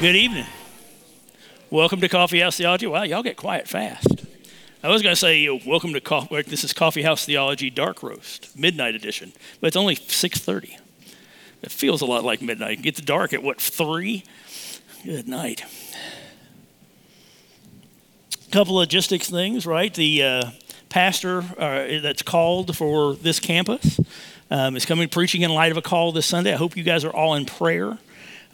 Good evening. Welcome to Coffee House Theology. Wow, y'all get quiet fast. I was going to say, welcome to coffee. This is Coffee House Theology Dark Roast, Midnight Edition, but it's only 6:30. It feels a lot like midnight. It gets dark at what three? Good night. Couple logistics things, right? The uh, pastor uh, that's called for this campus um, is coming preaching in light of a call this Sunday. I hope you guys are all in prayer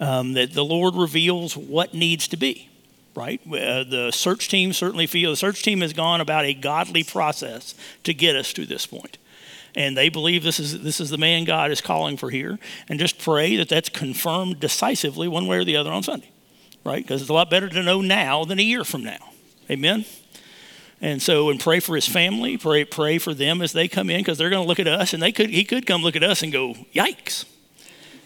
um, that the Lord reveals what needs to be. Right, uh, the search team certainly feel the search team has gone about a godly process to get us to this point, and they believe this is this is the man God is calling for here. And just pray that that's confirmed decisively one way or the other on Sunday, right? Because it's a lot better to know now than a year from now. Amen. And so, and pray for his family. Pray, pray for them as they come in, because they're going to look at us, and they could, he could come look at us and go, "Yikes!"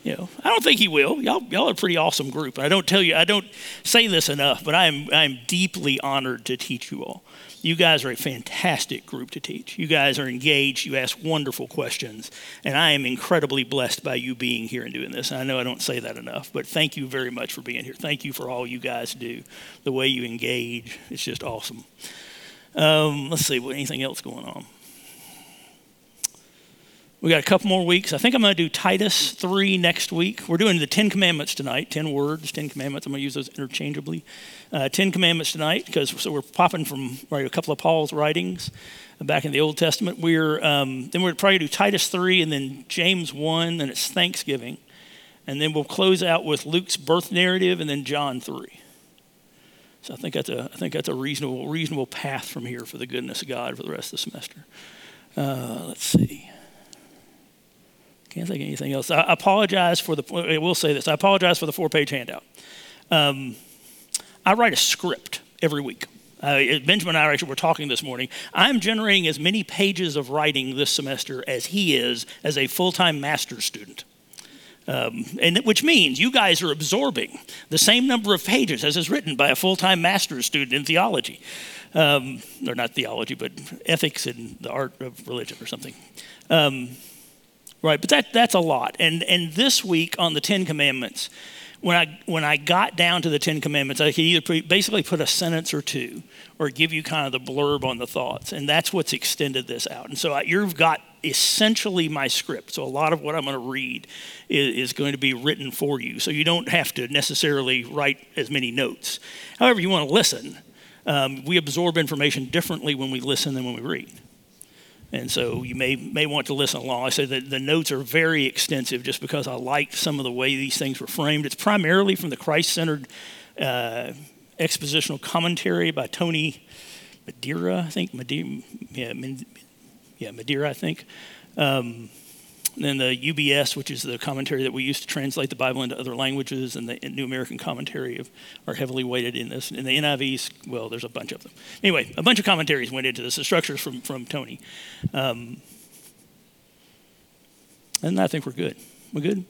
You know, I don't think he will. Y'all, y'all are a pretty awesome group. I don't tell you, I don't say this enough, but I am, I am deeply honored to teach you all. You guys are a fantastic group to teach. You guys are engaged. You ask wonderful questions. And I am incredibly blessed by you being here and doing this. And I know I don't say that enough, but thank you very much for being here. Thank you for all you guys do. The way you engage, it's just awesome. Um, let's see, what anything else going on? We got a couple more weeks. I think I'm going to do Titus 3 next week. We're doing the Ten Commandments tonight 10 words, 10 commandments. I'm going to use those interchangeably. Uh, 10 Commandments tonight, because so we're popping from right, a couple of Paul's writings back in the Old Testament. We're, um, then we're probably do Titus 3 and then James 1, then it's Thanksgiving. And then we'll close out with Luke's birth narrative and then John 3. So I think that's a, I think that's a reasonable, reasonable path from here for the goodness of God for the rest of the semester. Uh, let's see. Can't think of anything else. I apologize for the, I will say this, I apologize for the four page handout. Um, I write a script every week. Uh, Benjamin and I actually were talking this morning. I'm generating as many pages of writing this semester as he is as a full time master's student. Um, and which means you guys are absorbing the same number of pages as is written by a full-time master's student in theology, um, or not theology, but ethics and the art of religion or something. Um, right, but that that's a lot. And and this week on the Ten Commandments, when I when I got down to the Ten Commandments, I could either pre- basically put a sentence or two, or give you kind of the blurb on the thoughts, and that's what's extended this out. And so I, you've got essentially my script. So a lot of what I'm going to read is, is, going to be written for you. So you don't have to necessarily write as many notes. However, you want to listen. Um, we absorb information differently when we listen than when we read. And so you may, may want to listen along. I say that the notes are very extensive just because I liked some of the way these things were framed. It's primarily from the Christ centered uh, expositional commentary by Tony Madeira, I think. Madeira, yeah, yeah, Madeira, I think. Um, then the UBS, which is the commentary that we use to translate the Bible into other languages, and the New American Commentary are heavily weighted in this. And the NIVs, well, there's a bunch of them. Anyway, a bunch of commentaries went into this. The structures from from Tony, um, and I think we're good. We're good.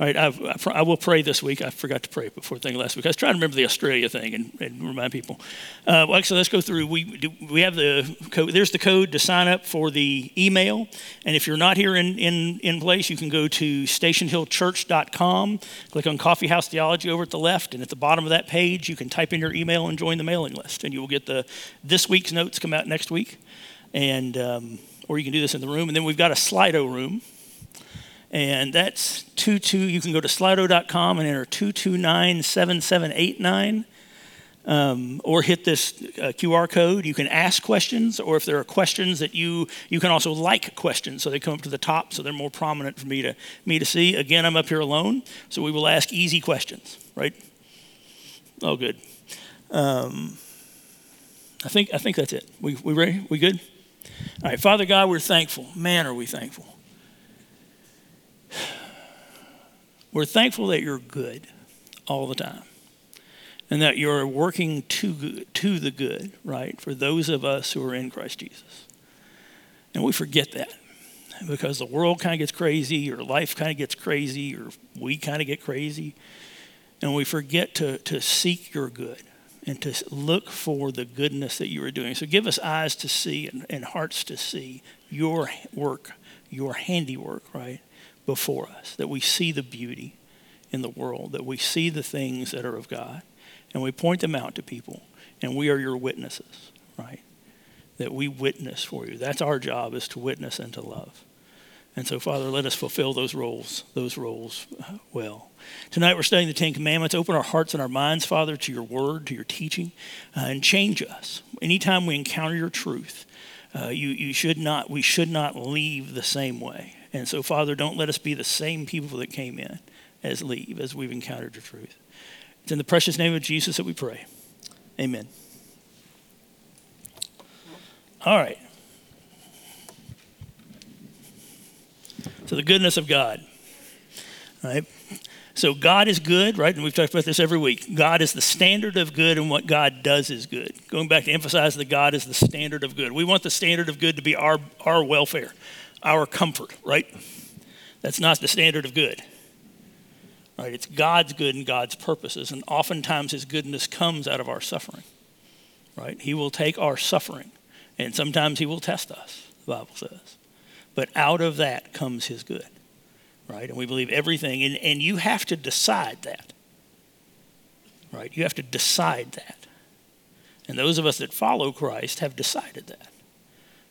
All right, I've, I will pray this week. I forgot to pray before the thing last week. I was trying to remember the Australia thing and, and remind people. Uh, well, actually, let's go through. We do, we have the code. There's the code to sign up for the email. And if you're not here in, in, in place, you can go to stationhillchurch.com, click on Coffee House Theology over at the left, and at the bottom of that page, you can type in your email and join the mailing list, and you will get the this week's notes come out next week, and um, or you can do this in the room. And then we've got a Slido room and that's 22. You can go to slido.com and enter 2297789. Um, or hit this uh, QR code. You can ask questions, or if there are questions that you you can also like questions, so they come up to the top, so they're more prominent for me to me to see. Again, I'm up here alone, so we will ask easy questions, right? Oh, good. Um, I think I think that's it. We we ready? We good? All right, Father God, we're thankful. Man, are we thankful. We're thankful that you're good all the time and that you're working to, to the good, right, for those of us who are in Christ Jesus. And we forget that because the world kind of gets crazy, or life kind of gets crazy, or we kind of get crazy. And we forget to, to seek your good and to look for the goodness that you are doing. So give us eyes to see and, and hearts to see your work, your handiwork, right? Before us, that we see the beauty in the world, that we see the things that are of God and we point them out to people, and we are your witnesses, right? That we witness for you. That's our job is to witness and to love. And so, Father, let us fulfill those roles, those roles uh, well. Tonight we're studying the Ten Commandments. Open our hearts and our minds, Father, to your word, to your teaching, uh, and change us. Anytime we encounter your truth, uh, you, you should not, we should not leave the same way. And so, Father, don't let us be the same people that came in as leave, as we've encountered your truth. It's in the precious name of Jesus that we pray. Amen. All right. So, the goodness of God. All right. So God is good, right? And we've talked about this every week. God is the standard of good, and what God does is good. Going back to emphasize that God is the standard of good. We want the standard of good to be our, our welfare, our comfort, right? That's not the standard of good. Right? It's God's good and God's purposes, and oftentimes His goodness comes out of our suffering. Right? He will take our suffering, and sometimes He will test us. The Bible says, but out of that comes His good. Right? And we believe everything, and, and you have to decide that. Right? You have to decide that. And those of us that follow Christ have decided that.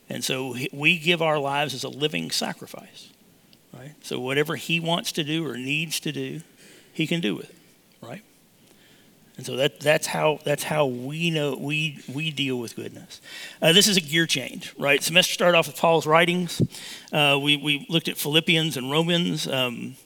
And so we give our lives as a living sacrifice. Right? So whatever he wants to do or needs to do, he can do it, right? And so that, that's how that's how we know we we deal with goodness. Uh, this is a gear change, right? Semester started off with Paul's writings. Uh, we we looked at Philippians and Romans. Um,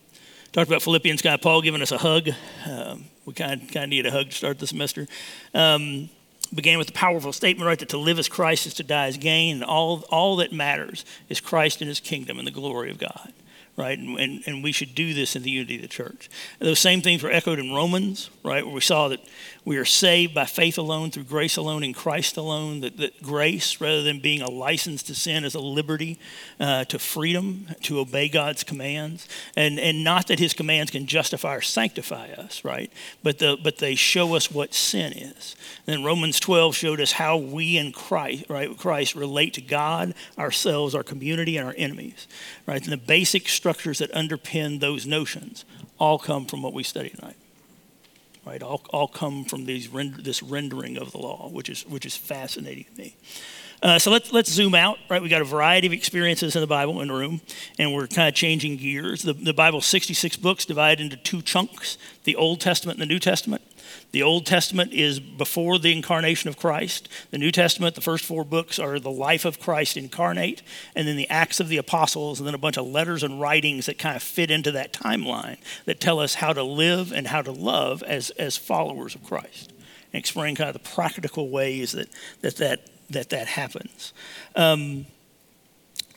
talked about Philippians, guy Paul giving us a hug. Um, we kind kind of need a hug to start the semester. Um, began with the powerful statement, right, that to live as Christ is to die as gain, and all all that matters is Christ and His kingdom and the glory of God right? And, and, and, we should do this in the unity of the church. Those same things were echoed in Romans, right? Where we saw that we are saved by faith alone, through grace alone, in Christ alone. That, that grace, rather than being a license to sin, is a liberty uh, to freedom, to obey God's commands. And, and not that his commands can justify or sanctify us, right? But, the, but they show us what sin is. And then Romans 12 showed us how we in Christ, right, Christ relate to God, ourselves, our community, and our enemies, right? And the basic structures that underpin those notions all come from what we study tonight. Right, all, all come from these this rendering of the law, which is which is fascinating to me. Uh, so let's let's zoom out. Right, We've got a variety of experiences in the Bible in the room, and we're kind of changing gears. The, the Bible's 66 books divided into two chunks: the Old Testament and the New Testament. The Old Testament is before the incarnation of Christ. The New Testament, the first four books, are the life of Christ incarnate, and then the Acts of the Apostles, and then a bunch of letters and writings that kind of fit into that timeline that tell us how to live and how to love as, as followers of Christ, and explain kind of the practical ways that that, that, that, that happens. Um,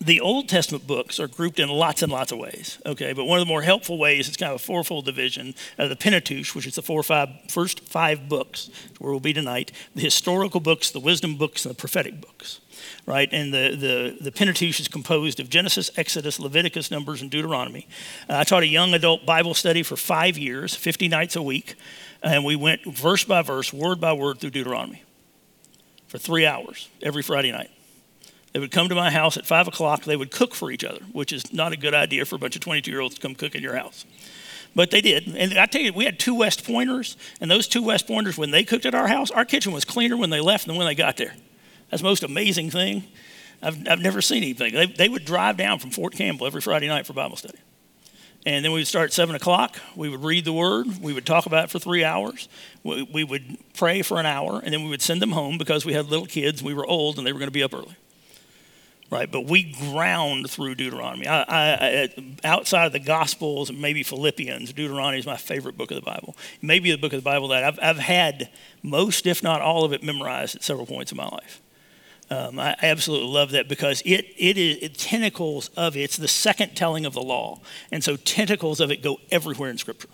the Old Testament books are grouped in lots and lots of ways, okay? But one of the more helpful ways is kind of a fourfold division of the Pentateuch, which is the four five, first five books, where we'll be tonight, the historical books, the wisdom books, and the prophetic books, right? And the, the, the Pentateuch is composed of Genesis, Exodus, Leviticus, Numbers, and Deuteronomy. Uh, I taught a young adult Bible study for five years, 50 nights a week, and we went verse by verse, word by word through Deuteronomy for three hours every Friday night. They would come to my house at five o'clock. They would cook for each other, which is not a good idea for a bunch of 22 year olds to come cook in your house. But they did. And I tell you, we had two West Pointers, and those two West Pointers, when they cooked at our house, our kitchen was cleaner when they left than when they got there. That's the most amazing thing. I've, I've never seen anything. They, they would drive down from Fort Campbell every Friday night for Bible study. And then we would start at 7 o'clock. We would read the word. We would talk about it for three hours. We, we would pray for an hour, and then we would send them home because we had little kids. We were old, and they were going to be up early right? But we ground through Deuteronomy. I, I, outside of the Gospels, maybe Philippians, Deuteronomy is my favorite book of the Bible. Maybe the book of the Bible that I've, I've had most, if not all of it, memorized at several points in my life. Um, I absolutely love that because it, it is it, tentacles of it. It's the second telling of the law, and so tentacles of it go everywhere in Scripture.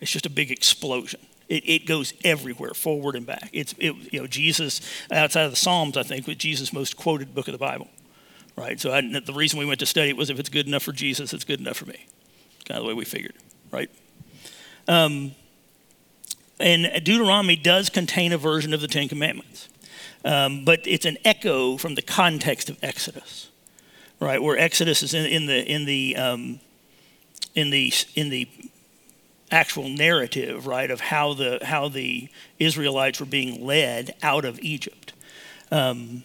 It's just a big explosion. It, it goes everywhere, forward and back. It's it, you know Jesus outside of the Psalms, I think, was Jesus' most quoted book of the Bible right? So I, the reason we went to study it was if it's good enough for Jesus, it's good enough for me. Kind of the way we figured, right? Um, and Deuteronomy does contain a version of the Ten Commandments, um, but it's an echo from the context of Exodus, right? Where Exodus is in, in the in the um, in the in the actual narrative, right, of how the how the Israelites were being led out of Egypt. Um,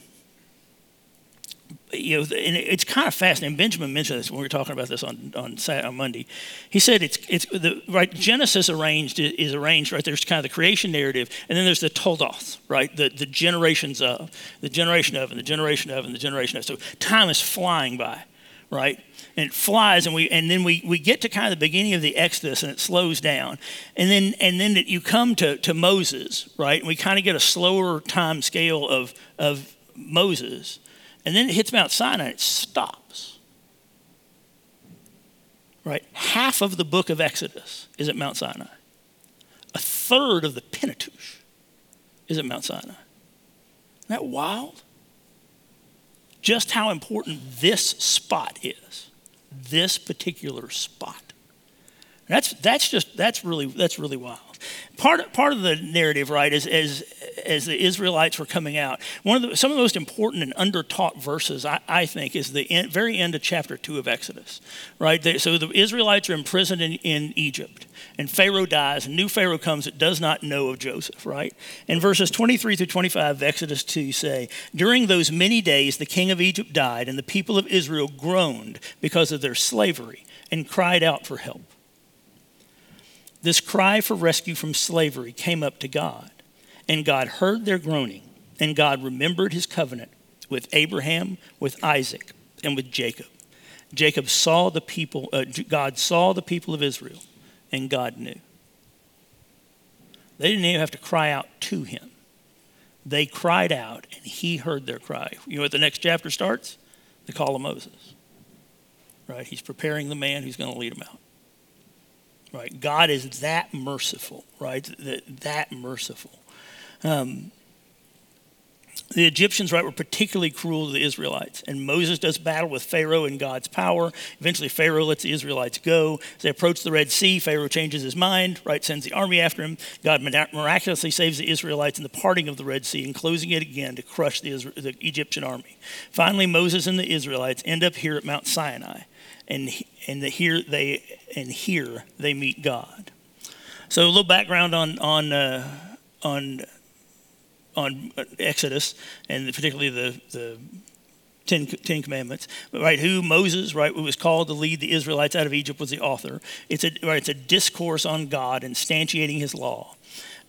you know, and it's kind of fascinating. Benjamin mentioned this when we were talking about this on on, Saturday, on Monday. He said it's it's the right Genesis arranged is arranged right. There's kind of the creation narrative, and then there's the Toldoth, right? The the generations of the generation of and the generation of and the generation of. So time is flying by, right? And it flies, and we and then we we get to kind of the beginning of the Exodus, and it slows down, and then and then you come to to Moses, right? And we kind of get a slower time scale of of Moses and then it hits Mount Sinai, it stops. Right? Half of the book of Exodus is at Mount Sinai. A third of the Pentateuch is at Mount Sinai. Isn't that wild? Just how important this spot is. This particular spot. That's, that's just, that's really, that's really wild. Part, part of the narrative, right, is as, as the Israelites were coming out, one of the, some of the most important and undertaught verses, I, I think, is the end, very end of chapter 2 of Exodus, right? They, so the Israelites are imprisoned in, in Egypt, and Pharaoh dies, and new Pharaoh comes that does not know of Joseph, right? And verses 23 through 25 of Exodus 2 say, During those many days the king of Egypt died, and the people of Israel groaned because of their slavery and cried out for help. This cry for rescue from slavery came up to God, and God heard their groaning, and God remembered his covenant with Abraham, with Isaac, and with Jacob. Jacob saw the people, uh, God saw the people of Israel, and God knew. They didn't even have to cry out to him. They cried out, and he heard their cry. You know what the next chapter starts? The call of Moses. Right? He's preparing the man who's going to lead them out right? God is that merciful, right? That, that merciful. Um, the Egyptians, right, were particularly cruel to the Israelites. And Moses does battle with Pharaoh in God's power. Eventually, Pharaoh lets the Israelites go. As they approach the Red Sea, Pharaoh changes his mind, right, sends the army after him. God miraculously saves the Israelites in the parting of the Red Sea and closing it again to crush the, the Egyptian army. Finally, Moses and the Israelites end up here at Mount Sinai and and the, here they and here they meet God. So a little background on on uh, on on uh, Exodus and particularly the the Ten, Ten Commandments, right? Who Moses, right, who was called to lead the Israelites out of Egypt, was the author. It's a right, it's a discourse on God instantiating His law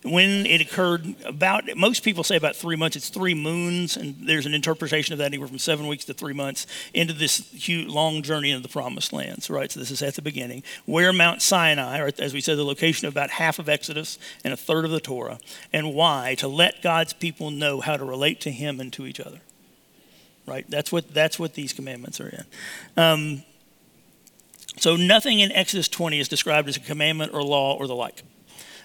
when it occurred about most people say about three months. It's three moons and there's an interpretation of that anywhere from seven weeks to three months into this huge, long journey into the promised lands right? So this is at the beginning. Where mount sinai or as we said the location of about half of exodus and a third of the torah and why? To let god's people know how to relate to him and to each other right? That's what that's what these commandments are in. Um, so nothing in exodus 20 is described as a commandment or law or the like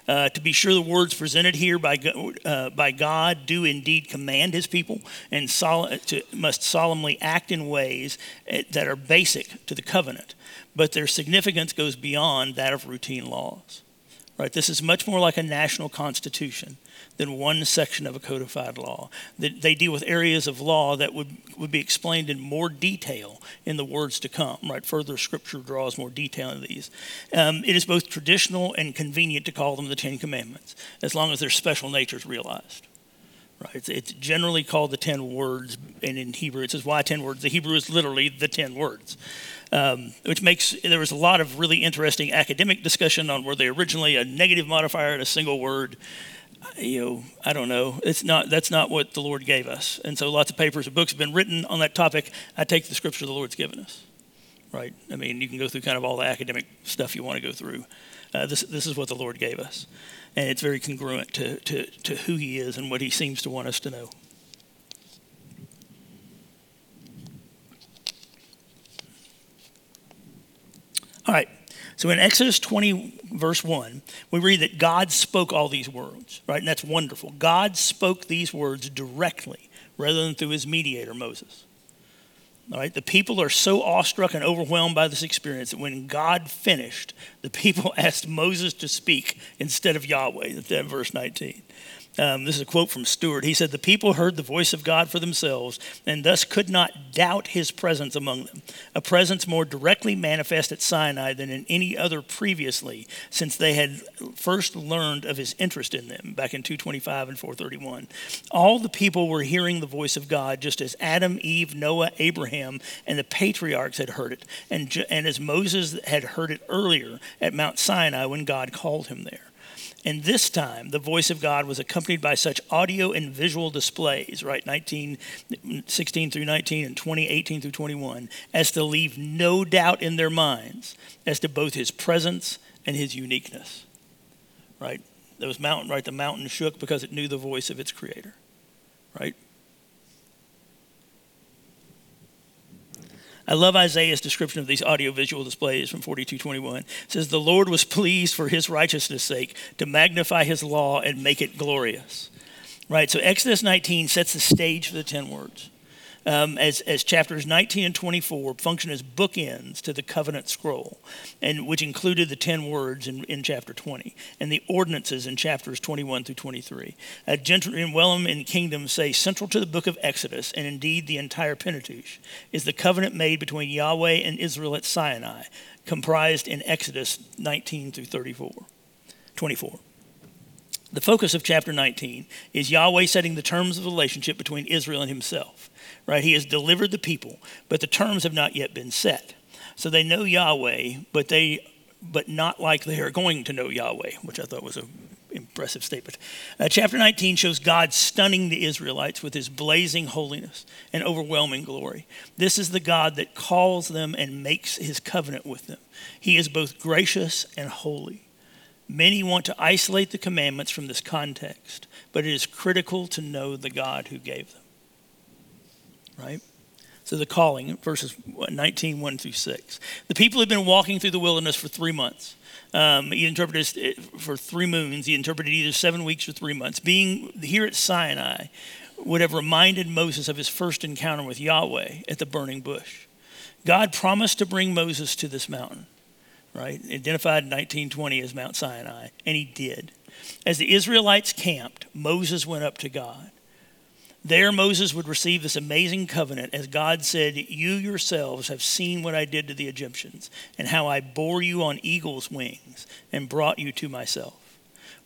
uh, to be sure, the words presented here by, uh, by God do indeed command his people and sol- to, must solemnly act in ways eh, that are basic to the covenant, but their significance goes beyond that of routine laws. Right? This is much more like a national constitution than one section of a codified law. They deal with areas of law that would, would be explained in more detail in the words to come. Right? Further scripture draws more detail in these. Um, it is both traditional and convenient to call them the Ten Commandments, as long as their special nature is realized. Right? It's, it's, generally called the ten words, and in Hebrew it says why ten words. The Hebrew is literally the ten words um, which makes there was a lot of really interesting academic discussion on were they originally a negative modifier in a single word. You know, I don't know. It's not. That's not what the Lord gave us. And so, lots of papers and books have been written on that topic. I take the scripture the Lord's given us. Right. I mean, you can go through kind of all the academic stuff you want to go through. Uh, this this is what the Lord gave us, and it's very congruent to to to who He is and what He seems to want us to know. All right. So in Exodus 20, verse 1, we read that God spoke all these words, right? And that's wonderful. God spoke these words directly rather than through his mediator, Moses. All right. The people are so awestruck and overwhelmed by this experience that when God finished, the people asked Moses to speak instead of Yahweh, verse 19. Um, this is a quote from Stuart. He said, The people heard the voice of God for themselves and thus could not doubt his presence among them, a presence more directly manifest at Sinai than in any other previously, since they had first learned of his interest in them back in 225 and 431. All the people were hearing the voice of God just as Adam, Eve, Noah, Abraham, and the patriarchs had heard it, and, and as Moses had heard it earlier at Mount Sinai when God called him there. And this time, the voice of God was accompanied by such audio and visual displays, right, 19, 16 through 19 and 20, 18 through 21, as to leave no doubt in their minds as to both his presence and his uniqueness, right? Those mountain, right, the mountain shook because it knew the voice of its creator, right? I love Isaiah's description of these audiovisual displays from 42:21. It says, "The Lord was pleased for his righteousness' sake to magnify his law and make it glorious." Right? So Exodus 19 sets the stage for the 10 words um, as, as chapters 19 and 24 function as bookends to the covenant scroll, and which included the 10 words in, in chapter 20 and the ordinances in chapters 21 through 23. Uh, Gentry and Wellum and Kingdom say central to the book of Exodus, and indeed the entire Pentateuch, is the covenant made between Yahweh and Israel at Sinai, comprised in Exodus 19 through 34, 24. The focus of chapter 19 is Yahweh setting the terms of relationship between Israel and himself right? He has delivered the people, but the terms have not yet been set. So they know Yahweh, but they but not like they are going to know Yahweh, which I thought was an impressive statement. Uh, chapter 19 shows God stunning the Israelites with his blazing holiness and overwhelming glory. This is the God that calls them and makes his covenant with them. He is both gracious and holy. Many want to isolate the commandments from this context, but it is critical to know the God who gave them right? So the calling, verses 19, 1 through 6. The people had been walking through the wilderness for three months. Um, he interpreted it for three moons. He interpreted either seven weeks or three months. Being here at Sinai would have reminded Moses of his first encounter with Yahweh at the burning bush. God promised to bring Moses to this mountain, right? Identified in 1920 as Mount Sinai, and he did. As the Israelites camped, Moses went up to God. There, Moses would receive this amazing covenant as God said, You yourselves have seen what I did to the Egyptians, and how I bore you on eagle's wings and brought you to myself.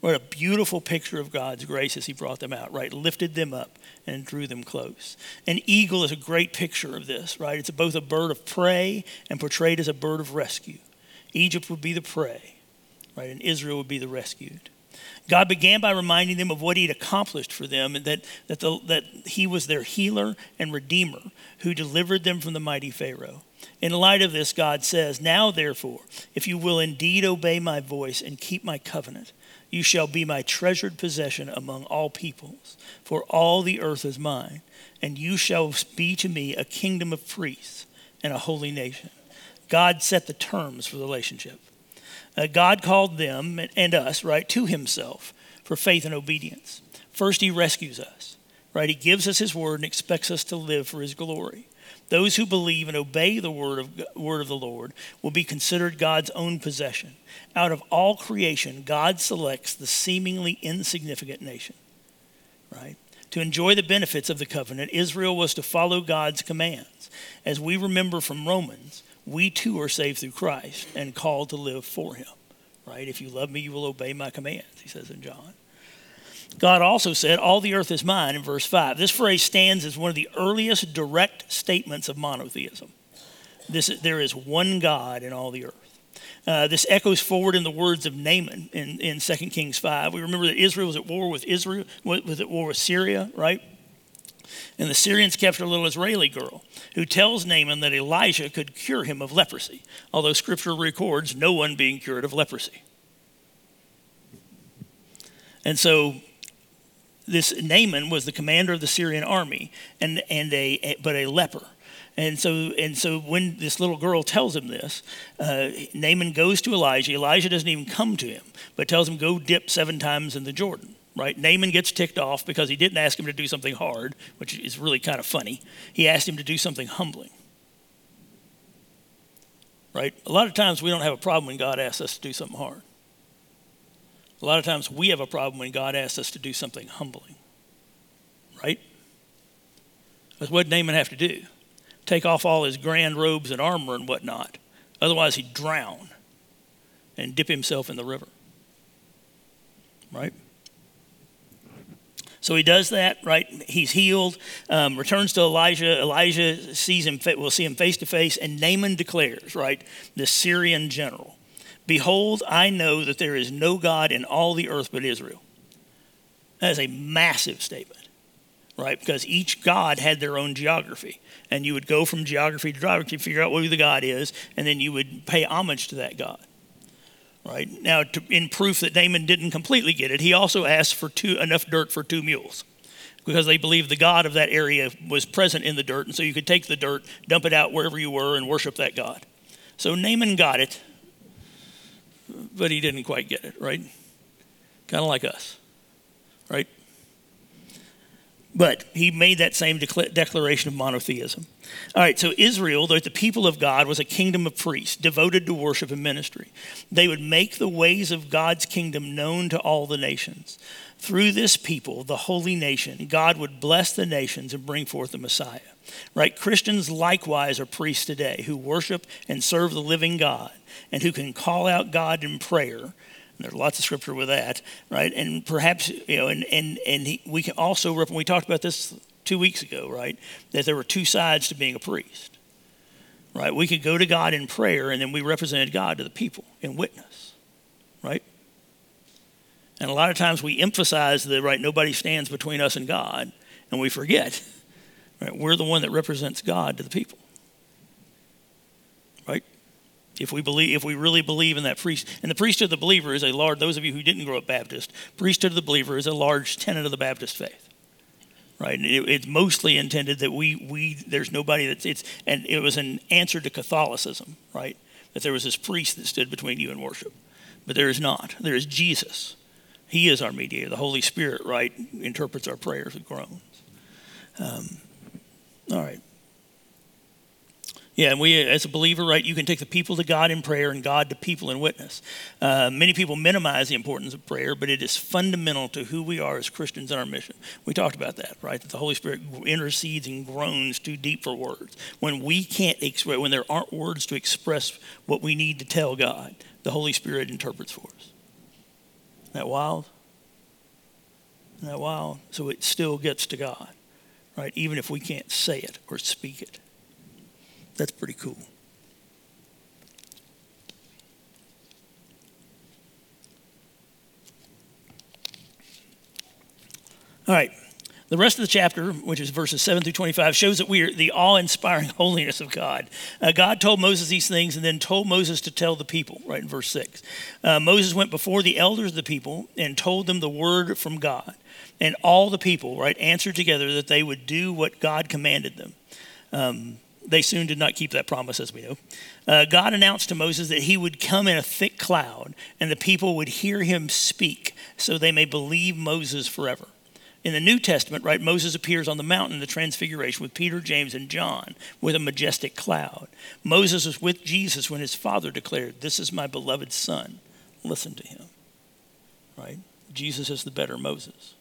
What a beautiful picture of God's grace as He brought them out, right? Lifted them up and drew them close. An eagle is a great picture of this, right? It's both a bird of prey and portrayed as a bird of rescue. Egypt would be the prey, right? And Israel would be the rescued. God began by reminding them of what he had accomplished for them and that, that, the, that he was their healer and redeemer who delivered them from the mighty Pharaoh. In light of this, God says, Now therefore, if you will indeed obey my voice and keep my covenant, you shall be my treasured possession among all peoples, for all the earth is mine, and you shall be to me a kingdom of priests and a holy nation. God set the terms for the relationship. Uh, God called them and us, right, to himself for faith and obedience. First, he rescues us, right? He gives us his word and expects us to live for his glory. Those who believe and obey the word of, word of the Lord will be considered God's own possession. Out of all creation, God selects the seemingly insignificant nation, right? To enjoy the benefits of the covenant, Israel was to follow God's commands. As we remember from Romans, we too are saved through Christ and called to live for him. Right? If you love me, you will obey my commands, he says in John. God also said, All the earth is mine in verse 5. This phrase stands as one of the earliest direct statements of monotheism. This, there is one God in all the earth. Uh, this echoes forward in the words of Naaman in, in 2 Kings 5. We remember that Israel was at war with Israel, was at war with Syria, right? And the Syrians captured a little Israeli girl who tells Naaman that Elijah could cure him of leprosy, although scripture records no one being cured of leprosy. And so this Naaman was the commander of the Syrian army and, and a, but a leper. And so, and so when this little girl tells him this, uh, Naaman goes to Elijah. Elijah doesn't even come to him, but tells him, Go dip seven times in the Jordan right? Naaman gets ticked off because he didn't ask him to do something hard, which is really kind of funny. He asked him to do something humbling. Right? A lot of times we don't have a problem when God asks us to do something hard. A lot of times we have a problem when God asks us to do something humbling, right? Because what did Naaman have to do? Take off all his grand robes and armor and whatnot. Otherwise, he'd drown and dip himself in the river, right? So he does that, right? He's healed, um, returns to Elijah. Elijah sees him, we'll see him face to face, and Naaman declares, right, the Syrian general, Behold, I know that there is no God in all the earth but Israel. That is a massive statement, right? Because each God had their own geography. And you would go from geography to geography to figure out who the God is, and then you would pay homage to that God right? Now, to, in proof that Naaman didn't completely get it, he also asked for two, enough dirt for two mules because they believed the God of that area was present in the dirt. And so you could take the dirt, dump it out wherever you were, and worship that God. So Naaman got it, but he didn't quite get it, right? Kind of like us, right? But he made that same declaration of monotheism. All right, so Israel, though the people of God, was a kingdom of priests devoted to worship and ministry. They would make the ways of God's kingdom known to all the nations. Through this people, the holy nation, God would bless the nations and bring forth the Messiah. Right? Christians likewise are priests today who worship and serve the living God and who can call out God in prayer there's lots of scripture with that, right? And perhaps, you know, and, and, and he, we can also, we talked about this two weeks ago, right? That there were two sides to being a priest, right? We could go to God in prayer and then we represented God to the people in witness, right? And a lot of times we emphasize that, right, nobody stands between us and God, and we forget, right? We're the one that represents God to the people? If we believe, if we really believe in that priest, and the priesthood of the believer is a large. Those of you who didn't grow up Baptist, priesthood of the believer is a large tenet of the Baptist faith, right? It, it's mostly intended that we we there's nobody that's it's and it was an answer to Catholicism, right? That there was this priest that stood between you and worship, but there is not. There is Jesus. He is our mediator. The Holy Spirit, right, interprets our prayers and groans. Um, all right. Yeah, and we, as a believer, right, you can take the people to God in prayer and God to people in witness. Uh, many people minimize the importance of prayer, but it is fundamental to who we are as Christians in our mission. We talked about that, right? That the Holy Spirit intercedes and groans too deep for words. When we can't express, when there aren't words to express what we need to tell God, the Holy Spirit interprets for us. Isn't that wild? Isn't that wild? So it still gets to God, right? Even if we can't say it or speak it. That's pretty cool. All right. The rest of the chapter, which is verses 7 through 25, shows that we are the awe inspiring holiness of God. Uh, God told Moses these things and then told Moses to tell the people, right in verse 6. Uh, Moses went before the elders of the people and told them the word from God. And all the people, right, answered together that they would do what God commanded them. Um, they soon did not keep that promise, as we know. Uh, God announced to Moses that he would come in a thick cloud and the people would hear him speak so they may believe Moses forever. In the New Testament, right, Moses appears on the mountain, in the transfiguration, with Peter, James, and John with a majestic cloud. Moses was with Jesus when his father declared, This is my beloved son. Listen to him. Right? Jesus is the better Moses.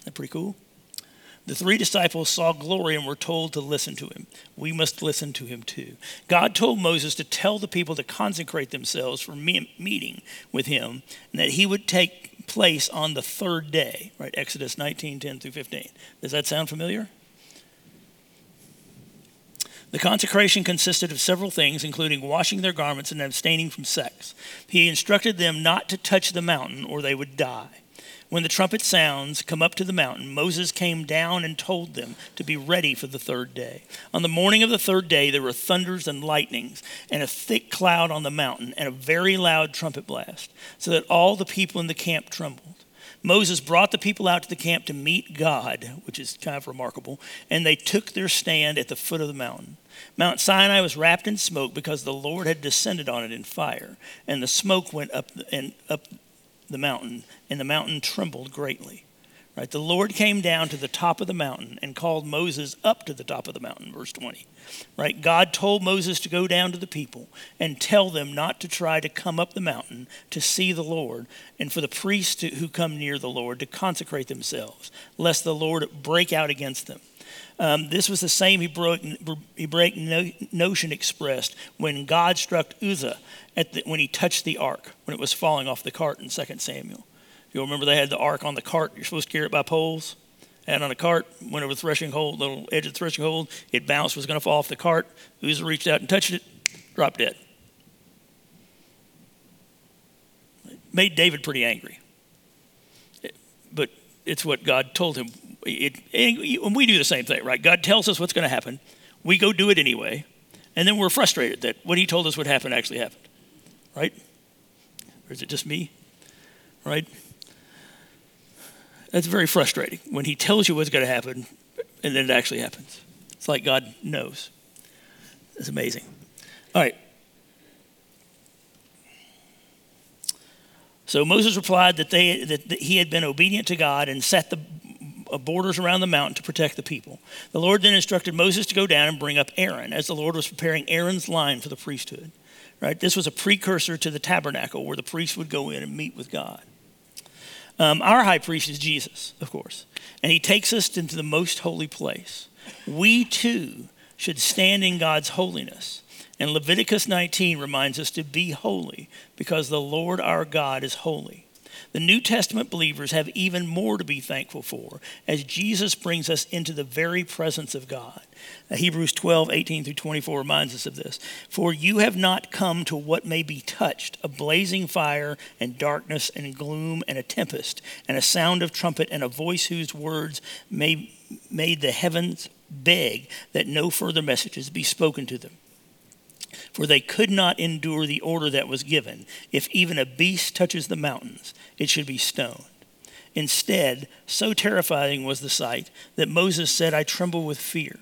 Isn't that pretty cool? The three disciples saw glory and were told to listen to him. We must listen to him too. God told Moses to tell the people to consecrate themselves for meeting with him and that he would take place on the third day, right? Exodus 19, 10 through 15. Does that sound familiar? The consecration consisted of several things, including washing their garments and abstaining from sex. He instructed them not to touch the mountain or they would die. When the trumpet sounds, come up to the mountain. Moses came down and told them to be ready for the third day. On the morning of the third day, there were thunders and lightnings, and a thick cloud on the mountain, and a very loud trumpet blast, so that all the people in the camp trembled. Moses brought the people out to the camp to meet God, which is kind of remarkable, and they took their stand at the foot of the mountain. Mount Sinai was wrapped in smoke because the Lord had descended on it in fire, and the smoke went up and up the mountain, and the mountain trembled greatly. Right? The Lord came down to the top of the mountain and called Moses up to the top of the mountain, verse 20. Right? God told Moses to go down to the people and tell them not to try to come up the mountain to see the Lord, and for the priests who come near the Lord to consecrate themselves, lest the Lord break out against them. Um, this was the same Hebraic notion expressed when God struck Uzzah the, when he touched the ark, when it was falling off the cart in 2 Samuel. You'll remember they had the ark on the cart. You're supposed to carry it by poles. And on a cart, went over the threshing hole, little edge of the threshing hole. It bounced, was going to fall off the cart. Uzzah reached out and touched it, dropped dead. It made David pretty angry. but it's what God told him. It, and we do the same thing, right? God tells us what's going to happen. We go do it anyway. And then we're frustrated that what he told us would happen actually happened, right? Or is it just me, right? That's very frustrating when he tells you what's going to happen and then it actually happens. It's like God knows. It's amazing. All right. So Moses replied that, they, that he had been obedient to God and set the borders around the mountain to protect the people. The Lord then instructed Moses to go down and bring up Aaron as the Lord was preparing Aaron's line for the priesthood. Right? This was a precursor to the tabernacle where the priest would go in and meet with God. Um, our high priest is Jesus, of course, and he takes us into the most holy place. We too should stand in God's holiness. And Leviticus 19 reminds us to be holy because the Lord our God is holy. The New Testament believers have even more to be thankful for as Jesus brings us into the very presence of God. Hebrews 12, 18 through 24 reminds us of this. For you have not come to what may be touched a blazing fire and darkness and gloom and a tempest and a sound of trumpet and a voice whose words may, made the heavens beg that no further messages be spoken to them for they could not endure the order that was given. If even a beast touches the mountains, it should be stoned. Instead, so terrifying was the sight that Moses said, I tremble with fear.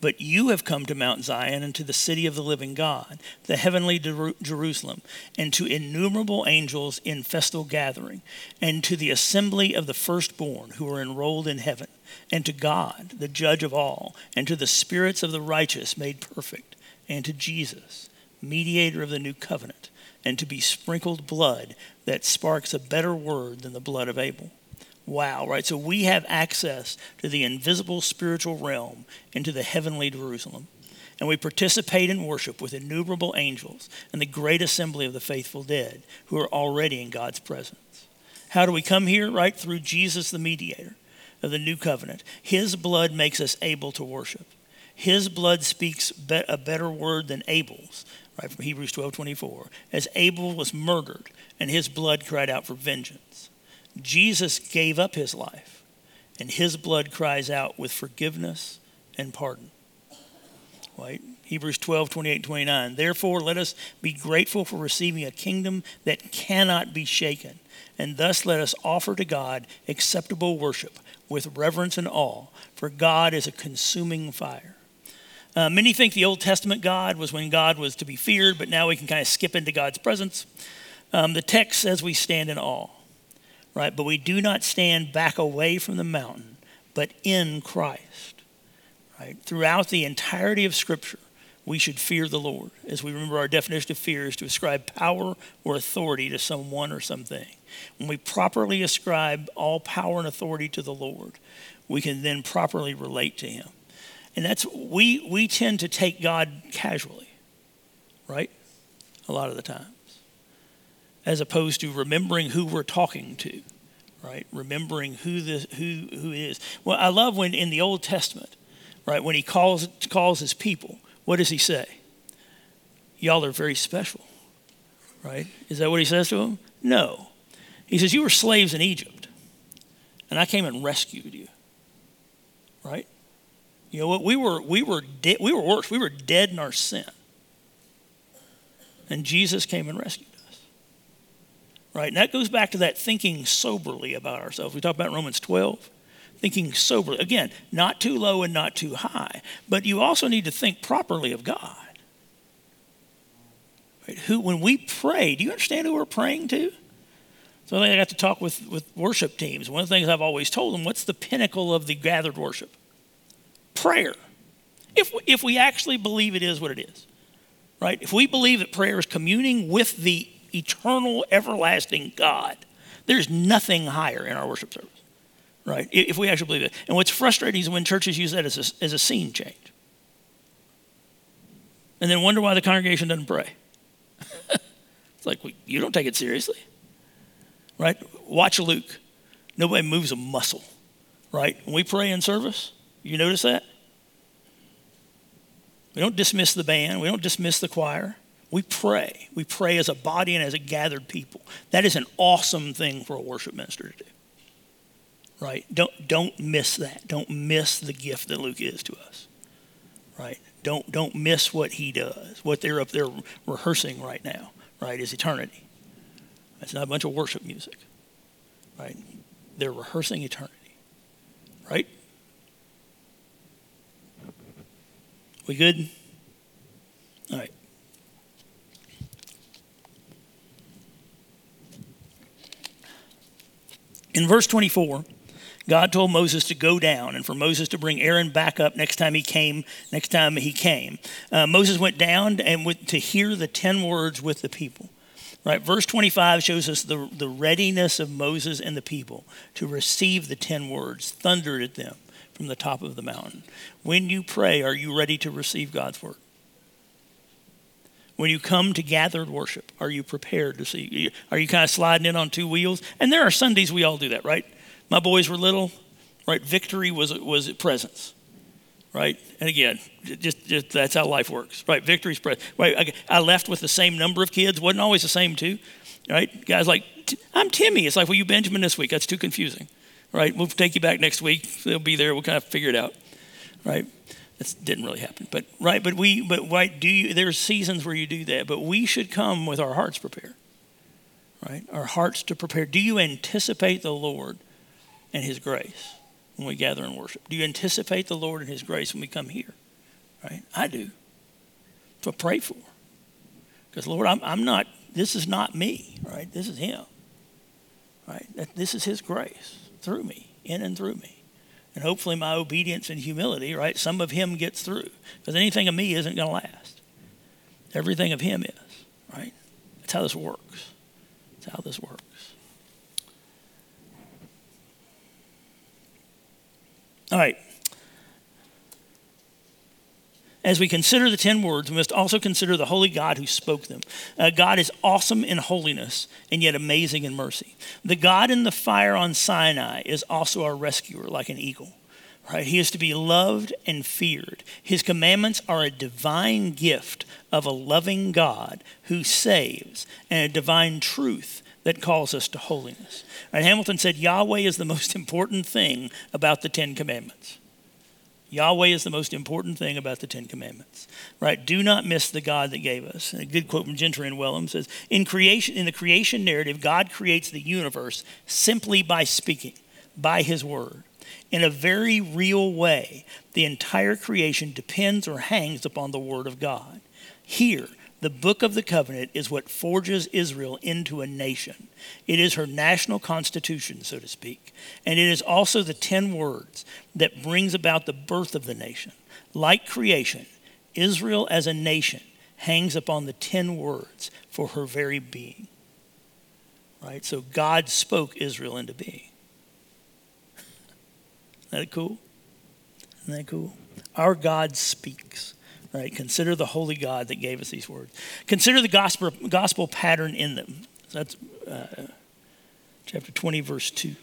But you have come to Mount Zion and to the city of the living God, the heavenly Jerusalem, and to innumerable angels in festal gathering, and to the assembly of the firstborn who are enrolled in heaven, and to God, the judge of all, and to the spirits of the righteous made perfect and to Jesus, mediator of the new covenant, and to be sprinkled blood that sparks a better word than the blood of Abel. Wow, right? So we have access to the invisible spiritual realm into the heavenly Jerusalem. And we participate in worship with innumerable angels and the great assembly of the faithful dead who are already in God's presence. How do we come here? Right? Through Jesus, the mediator of the new covenant. His blood makes us able to worship. His blood speaks be- a better word than Abel's, right from Hebrews 12 24. As Abel was murdered, and his blood cried out for vengeance. Jesus gave up his life, and his blood cries out with forgiveness and pardon. Right? Hebrews 12, 28, 29. Therefore, let us be grateful for receiving a kingdom that cannot be shaken, and thus let us offer to God acceptable worship with reverence and awe, for God is a consuming fire. Uh, many think the Old Testament God was when God was to be feared, but now we can kind of skip into God's presence. Um, the text says we stand in awe, right? But we do not stand back away from the mountain, but in Christ, right? Throughout the entirety of Scripture, we should fear the Lord. As we remember, our definition of fear is to ascribe power or authority to someone or something. When we properly ascribe all power and authority to the Lord, we can then properly relate to Him. And that's, we, we tend to take God casually, right? A lot of the times, as opposed to remembering who we're talking to, right? Remembering who this, who, who is. Well, I love when in the Old Testament, right, when he calls, calls his people, what does he say? Y'all are very special, right? Is that what he says to them? No. He says, You were slaves in Egypt, and I came and rescued you, right? You know what? We were we were de- we were worse. We were dead in our sin. And Jesus came and rescued us. Right? And that goes back to that thinking soberly about ourselves. We talked about Romans 12. Thinking soberly. Again, not too low and not too high. But you also need to think properly of God. Right? Who when we pray, do you understand who we're praying to? So I got to talk with, with worship teams. One of the things I've always told them what's the pinnacle of the gathered worship? Prayer. If, if we actually believe it is what it is, right? If we believe that prayer is communing with the eternal, everlasting God, there's nothing higher in our worship service, right? If we actually believe it. And what's frustrating is when churches use that as a, as a scene change and then wonder why the congregation doesn't pray. it's like, well, you don't take it seriously right? Watch Luke. Nobody moves a muscle, right? When we pray in service, you notice that? We don't dismiss the band, we don't dismiss the choir. We pray. We pray as a body and as a gathered people. That is an awesome thing for a worship minister to do. Right? Don't don't miss that. Don't miss the gift that Luke is to us. Right? Don't don't miss what he does. What they're up there rehearsing right now, right, is eternity. It's not a bunch of worship music, right? They're rehearsing eternity, right? We good? All right. In verse 24, God told Moses to go down and for Moses to bring Aaron back up next time he came. Next time he came, uh, Moses went down and went to hear the ten words with the people. Right, verse 25 shows us the, the readiness of Moses and the people to receive the 10 words thundered at them from the top of the mountain. When you pray, are you ready to receive God's word? When you come to gathered worship, are you prepared to see? Are you kind of sliding in on two wheels? And there are Sundays we all do that, right? My boys were little, right? Victory was was presence right? And again, just, just that's how life works, right? Victory's present. Right? I left with the same number of kids, wasn't always the same too, right? Guys like, I'm Timmy. It's like, well, you Benjamin this week. That's too confusing, right? We'll take you back next week. They'll be there. We'll kind of figure it out, right? That didn't really happen, but right. But we, but right? Do you? There's seasons where you do that, but we should come with our hearts prepared, right? Our hearts to prepare. Do you anticipate the Lord and His grace? when we gather and worship? Do you anticipate the Lord and His grace when we come here? Right? I do. So pray for. Because, Lord, I'm, I'm not, this is not me, right? This is Him. Right? That, this is His grace through me, in and through me. And hopefully my obedience and humility, right? Some of Him gets through. Because anything of me isn't going to last. Everything of Him is, right? That's how this works. That's how this works. All right. As we consider the 10 words, we must also consider the holy God who spoke them. Uh, God is awesome in holiness and yet amazing in mercy. The God in the fire on Sinai is also our rescuer, like an eagle. Right? He is to be loved and feared. His commandments are a divine gift of a loving God who saves and a divine truth that calls us to holiness. And Hamilton said Yahweh is the most important thing about the Ten Commandments. Yahweh is the most important thing about the Ten Commandments. Right? Do not miss the God that gave us. And a good quote from Gentry and Wellum says, in creation, in the creation narrative, God creates the universe simply by speaking, by his word. In a very real way, the entire creation depends or hangs upon the word of God. Here, the book of the covenant is what forges Israel into a nation. It is her national constitution, so to speak. And it is also the 10 words that brings about the birth of the nation. Like creation, Israel as a nation hangs upon the 10 words for her very being. Right? So God spoke Israel into being. Isn't that cool? Isn't that cool? Our God speaks. Right? Consider the holy God that gave us these words. Consider the gospel, gospel pattern in them. that's uh, chapter 20, verse 2.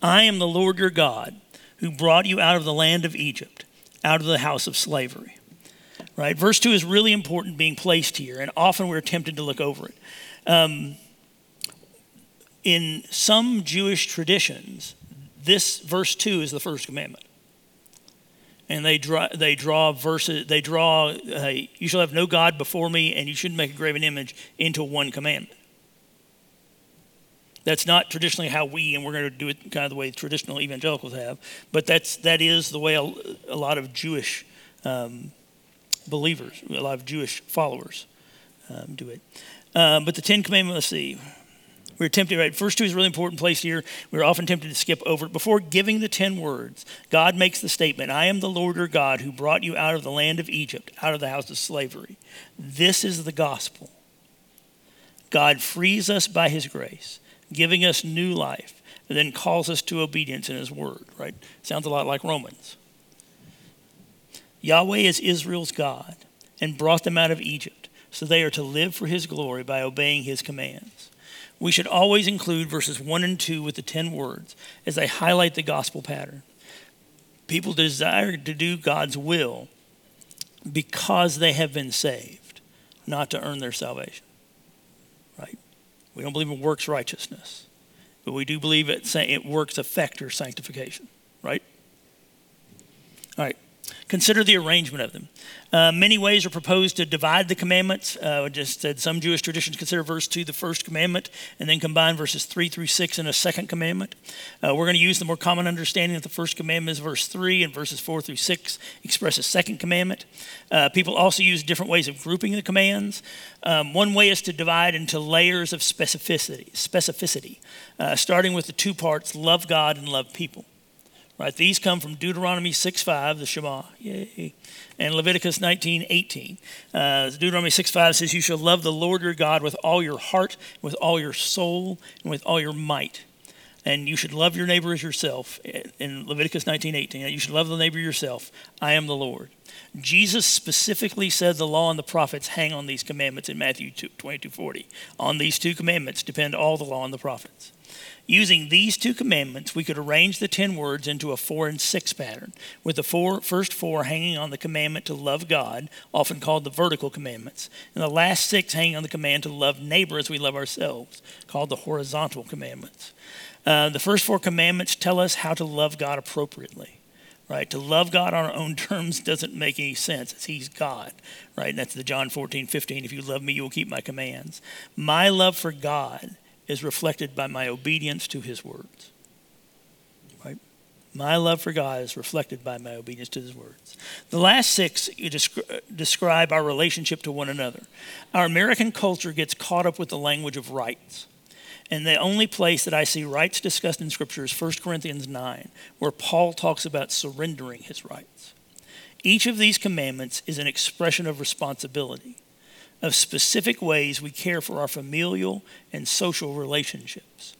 I am the Lord your God who brought you out of the land of Egypt, out of the house of slavery. Right? Verse 2 is really important being placed here, and often we're tempted to look over it. Um, in some Jewish traditions, this verse 2 is the first commandment and they draw they draw verses they draw you shall have no god before me and you shouldn't make a graven image into one commandment. That's not traditionally how we and we're going to do it kind of the way traditional evangelicals have but that's that is the way a, a lot of jewish um, believers a lot of jewish followers um, do it. Uh, but the ten commandments let's see We're tempted, right? First two is a really important place here. We're often tempted to skip over it. Before giving the 10 words, God makes the statement I am the Lord your God who brought you out of the land of Egypt, out of the house of slavery. This is the gospel. God frees us by his grace, giving us new life, and then calls us to obedience in his word, right? Sounds a lot like Romans. Yahweh is Israel's God and brought them out of Egypt, so they are to live for his glory by obeying his commands. We should always include verses 1 and 2 with the 10 words as they highlight the gospel pattern. People desire to do God's will because they have been saved, not to earn their salvation. Right? We don't believe in works righteousness, but we do believe it, it works affect or sanctification. Right? All right. Consider the arrangement of them. Uh, many ways are proposed to divide the commandments. Uh, just said some Jewish traditions consider verse 2 the first commandment and then combine verses 3 through 6 in a second commandment. Uh, we're going to use the more common understanding that the first commandment is verse 3 and verses 4 through 6 express a second commandment. Uh, people also use different ways of grouping the commands. Um, one way is to divide into layers of specificity, specificity uh, starting with the two parts love God and love people. Right? These come from Deuteronomy 6.5, the Shema, yay, and Leviticus 19.18. Uh, Deuteronomy 6.5 says, You shall love the Lord your God with all your heart, with all your soul, and with all your might. And you should love your neighbor as yourself. In Leviticus 19.18, you should love the neighbor yourself. I am the Lord. Jesus specifically said the law and the prophets hang on these commandments in Matthew 22.40. On these two commandments depend all the law and the prophets. Using these two commandments, we could arrange the 10 words into a four and six pattern, with the four, first four hanging on the commandment to love God, often called the vertical commandments, and the last six hanging on the command to love neighbor as we love ourselves, called the horizontal commandments. Uh, the first four commandments tell us how to love God appropriately right? To love God on our own terms doesn't make any sense. It's He's God, right? And that's the John 14, 15. If you love me, you will keep my commands. My love for God is reflected by my obedience to his words. Right? My love for God is reflected by my obedience to his words. The last six uh, describe our relationship to one another. Our American culture gets caught up with the language of rights. And the only place that I see rights discussed in Scripture is 1 Corinthians 9, where Paul talks about surrendering his rights. Each of these commandments is an expression of responsibility of specific ways we care for our familial and social relationships.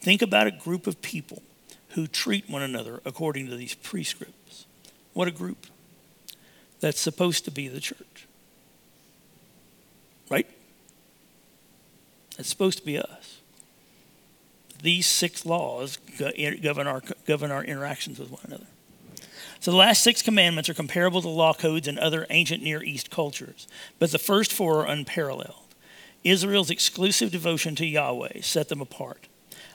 Think about a group of people who treat one another according to these prescripts. What a group. That's supposed to be the church. Right? That's supposed to be us. These six laws govern our, govern our interactions with one another. So the last six commandments are comparable to law codes in other ancient Near East cultures, but the first four are unparalleled. Israel's exclusive devotion to Yahweh set them apart.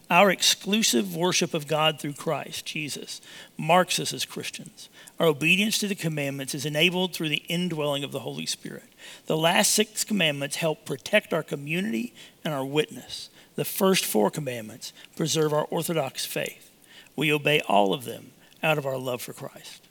Our exclusive worship of God through Christ, Jesus, marks us as Christians. Our obedience to the commandments is enabled through the indwelling of the Holy Spirit. The last six commandments help protect our community and our witness. The first four commandments preserve our Orthodox faith. We obey all of them out of our love for Christ.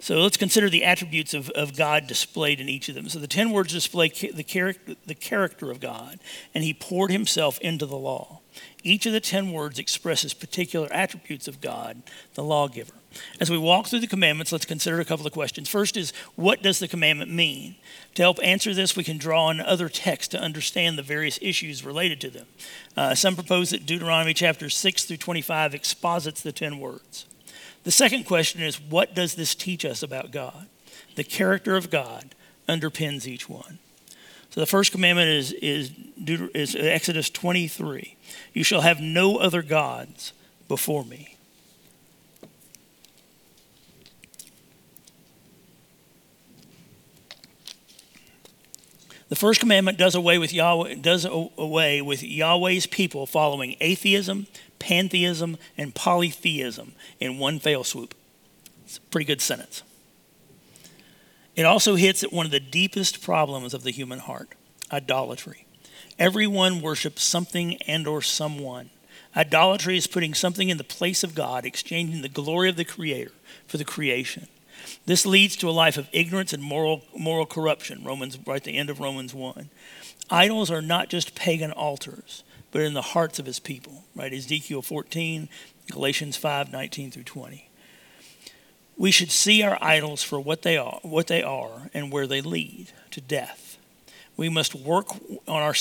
So let's consider the attributes of, of God displayed in each of them. So the 10 words display the, character, the character of God, and He poured Himself into the law. Each of the 10 words expresses particular attributes of God, the lawgiver. As we walk through the commandments, let's consider a couple of questions. First is, what does the commandment mean? To help answer this, we can draw on other texts to understand the various issues related to them. Uh, some propose that Deuteronomy chapter 6 through 25 exposits the 10 words. The second question is, what does this teach us about God? The character of God underpins each one. So the first commandment is, is, is Exodus 23 You shall have no other gods before me. The first commandment does away with Yahweh, does away with Yahweh's people following atheism, pantheism, and polytheism in one fell swoop. It's a pretty good sentence. It also hits at one of the deepest problems of the human heart, idolatry. Everyone worships something and or someone. Idolatry is putting something in the place of God, exchanging the glory of the creator for the creation. This leads to a life of ignorance and moral, moral corruption, Romans, right the end of Romans 1. Idols are not just pagan altars, but in the hearts of his people, right? Ezekiel 14, Galatians 5, 19 through 20. We should see our idols for what they are, what they are and where they lead to death. We must work on our,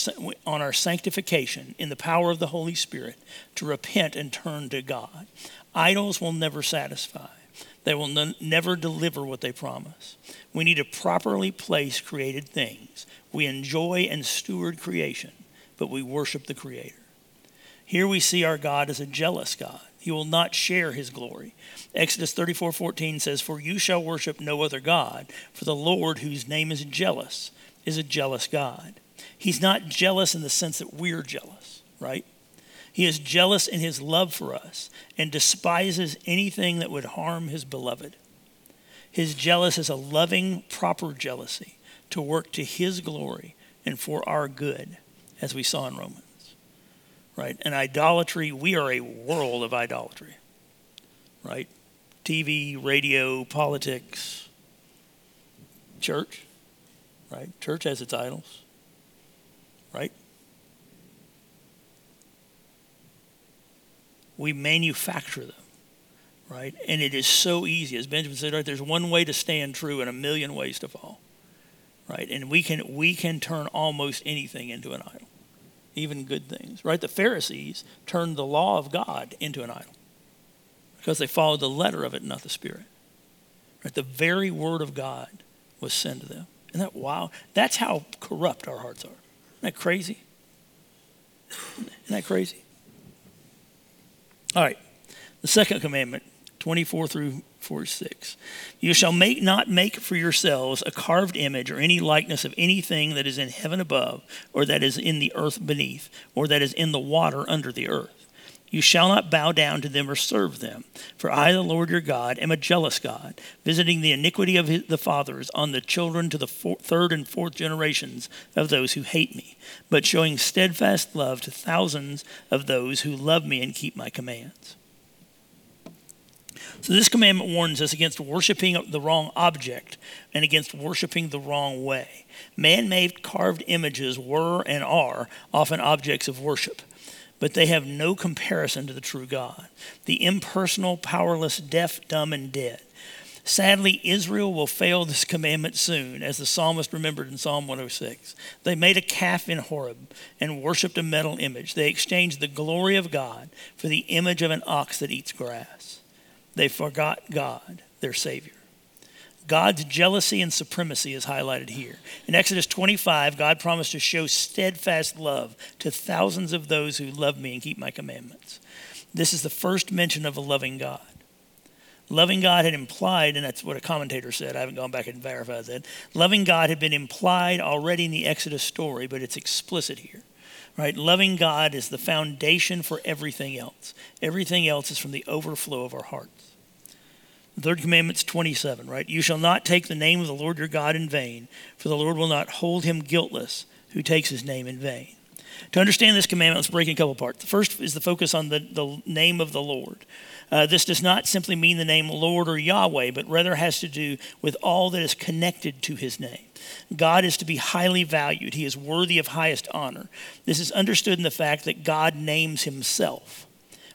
on our sanctification in the power of the Holy Spirit to repent and turn to God. Idols will never satisfy. They will n- never deliver what they promise. We need to properly place created things. We enjoy and steward creation, but we worship the Creator. Here we see our God as a jealous God. He will not share his glory. Exodus 34:14 says, "For you shall worship no other god, for the Lord, whose name is jealous, is a jealous God." He's not jealous in the sense that we're jealous, right? He is jealous in his love for us and despises anything that would harm his beloved. His jealous is a loving, proper jealousy to work to his glory and for our good, as we saw in Romans. Right? And idolatry, we are a world of idolatry. Right? TV, radio, politics, church. Right? Church has its idols. Right? we manufacture them, right? And it is so easy. As Benjamin said, right, there's one way to stand true and a million ways to fall, right? And we can, we can turn almost anything into an idol, even good things, right? The Pharisees turned the law of God into an idol because they followed the letter of it, not the spirit. Right? The very word of God was sent to them. Isn't that wow? That's how corrupt our hearts are. Isn't that crazy? Isn't that crazy? All right. The second commandment, 24 through 46. You shall make not make for yourselves a carved image or any likeness of anything that is in heaven above, or that is in the earth beneath, or that is in the water under the earth. You shall not bow down to them or serve them. For I, the Lord your God, am a jealous God, visiting the iniquity of the fathers on the children to the four, third and fourth generations of those who hate me, but showing steadfast love to thousands of those who love me and keep my commands. So, this commandment warns us against worshiping the wrong object and against worshiping the wrong way. Man made carved images were and are often objects of worship but they have no comparison to the true God, the impersonal, powerless, deaf, dumb, and dead. Sadly, Israel will fail this commandment soon, as the psalmist remembered in Psalm 106. They made a calf in Horeb and worshiped a metal image. They exchanged the glory of God for the image of an ox that eats grass. They forgot God, their Savior. God's jealousy and supremacy is highlighted here. In Exodus 25, God promised to show steadfast love to thousands of those who love me and keep my commandments. This is the first mention of a loving God. Loving God had implied, and that's what a commentator said, I haven't gone back and verified that. Loving God had been implied already in the Exodus story, but it's explicit here. Right? Loving God is the foundation for everything else. Everything else is from the overflow of our hearts. Third commandment's 27, right? You shall not take the name of the Lord your God in vain, for the Lord will not hold him guiltless who takes his name in vain. To understand this commandment, let's break in a couple parts. The first is the focus on the, the name of the Lord. Uh, this does not simply mean the name Lord or Yahweh, but rather has to do with all that is connected to his name. God is to be highly valued, he is worthy of highest honor. This is understood in the fact that God names himself.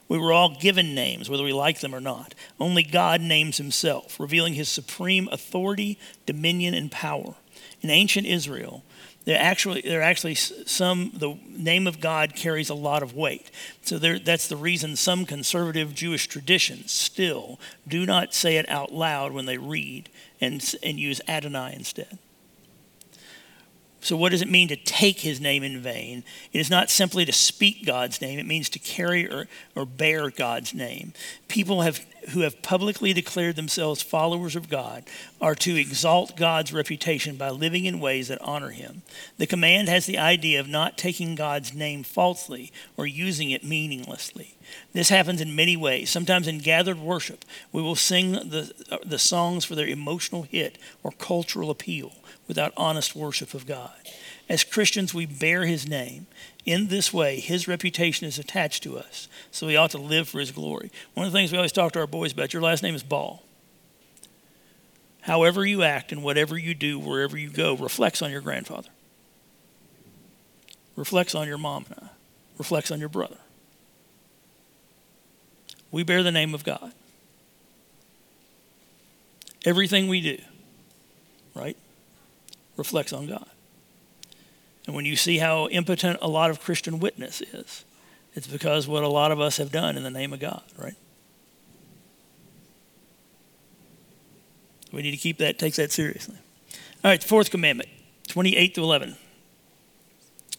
We were all given names, whether we like them or not. Only God names himself, revealing his supreme authority, dominion, and power. In ancient Israel, there actually there actually some the name of God carries a lot of weight. So there, that's the reason some conservative Jewish traditions still do not say it out loud when they read and and use Adonai instead. So, what does it mean to take his name in vain? It is not simply to speak God's name, it means to carry or, or bear God's name. People have, who have publicly declared themselves followers of God are to exalt God's reputation by living in ways that honor him. The command has the idea of not taking God's name falsely or using it meaninglessly. This happens in many ways. Sometimes in gathered worship, we will sing the, the songs for their emotional hit or cultural appeal without honest worship of God. As Christians, we bear his name. In this way, his reputation is attached to us, so we ought to live for his glory. One of the things we always talk to our boys about your last name is Ball. However, you act and whatever you do, wherever you go, reflects on your grandfather, reflects on your mom and I. reflects on your brother. We bear the name of God. Everything we do, right, reflects on God. And when you see how impotent a lot of Christian witness is, it's because what a lot of us have done in the name of God, right? We need to keep that, take that seriously. All right, the fourth commandment, 28 to 11.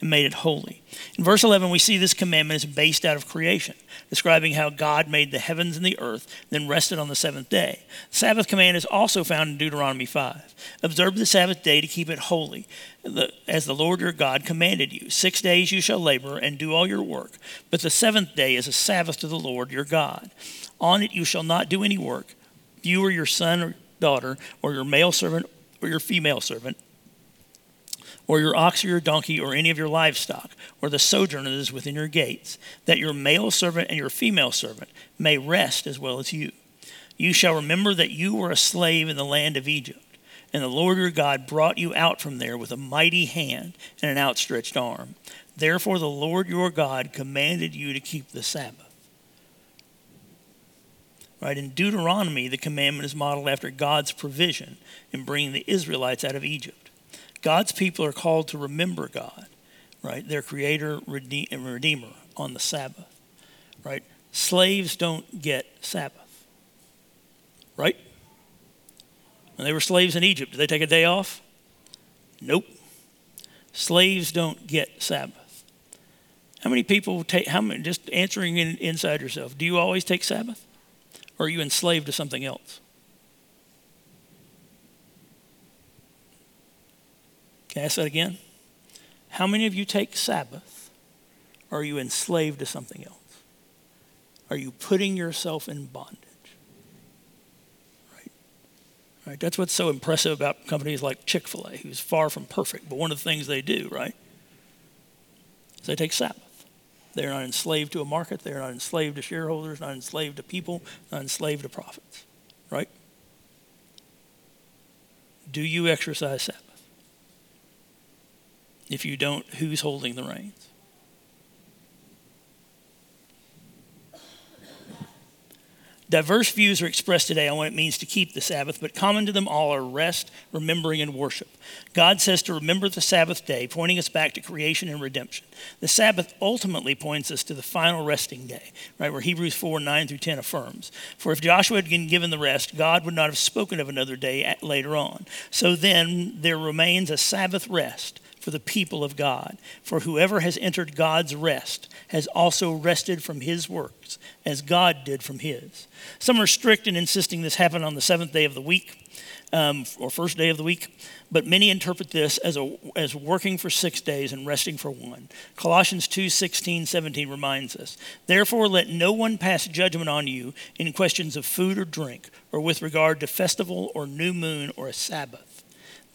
and made it holy. In verse 11, we see this commandment is based out of creation, describing how God made the heavens and the earth, then rested on the seventh day. The Sabbath command is also found in Deuteronomy 5. Observe the Sabbath day to keep it holy, as the Lord your God commanded you. Six days you shall labor and do all your work, but the seventh day is a Sabbath to the Lord your God. On it you shall not do any work, you or your son or daughter, or your male servant or your female servant or your ox or your donkey or any of your livestock, or the sojourner that is within your gates, that your male servant and your female servant may rest as well as you. You shall remember that you were a slave in the land of Egypt, and the Lord your God brought you out from there with a mighty hand and an outstretched arm. Therefore, the Lord your God commanded you to keep the Sabbath. Right in Deuteronomy, the commandment is modeled after God's provision in bringing the Israelites out of Egypt. God's people are called to remember God, right? Their creator and redeemer on the Sabbath, right? Slaves don't get Sabbath, right? When they were slaves in Egypt, did they take a day off? Nope. Slaves don't get Sabbath. How many people take, how many, just answering in, inside yourself, do you always take Sabbath? Or are you enslaved to something else? Can I ask that again? How many of you take Sabbath? Are you enslaved to something else? Are you putting yourself in bondage? Right? Right. That's what's so impressive about companies like Chick fil A, who's far from perfect, but one of the things they do, right? Is they take Sabbath. They're not enslaved to a market, they're not enslaved to shareholders, not enslaved to people, not enslaved to profits. Right? Do you exercise Sabbath? If you don't, who's holding the reins? Diverse views are expressed today on what it means to keep the Sabbath, but common to them all are rest, remembering, and worship. God says to remember the Sabbath day, pointing us back to creation and redemption. The Sabbath ultimately points us to the final resting day, right, where Hebrews 4 9 through 10 affirms. For if Joshua had been given the rest, God would not have spoken of another day later on. So then there remains a Sabbath rest for the people of God. For whoever has entered God's rest has also rested from his works, as God did from his. Some are strict in insisting this happened on the seventh day of the week, um, or first day of the week, but many interpret this as, a, as working for six days and resting for one. Colossians 2 16, 17 reminds us, Therefore, let no one pass judgment on you in questions of food or drink, or with regard to festival or new moon or a Sabbath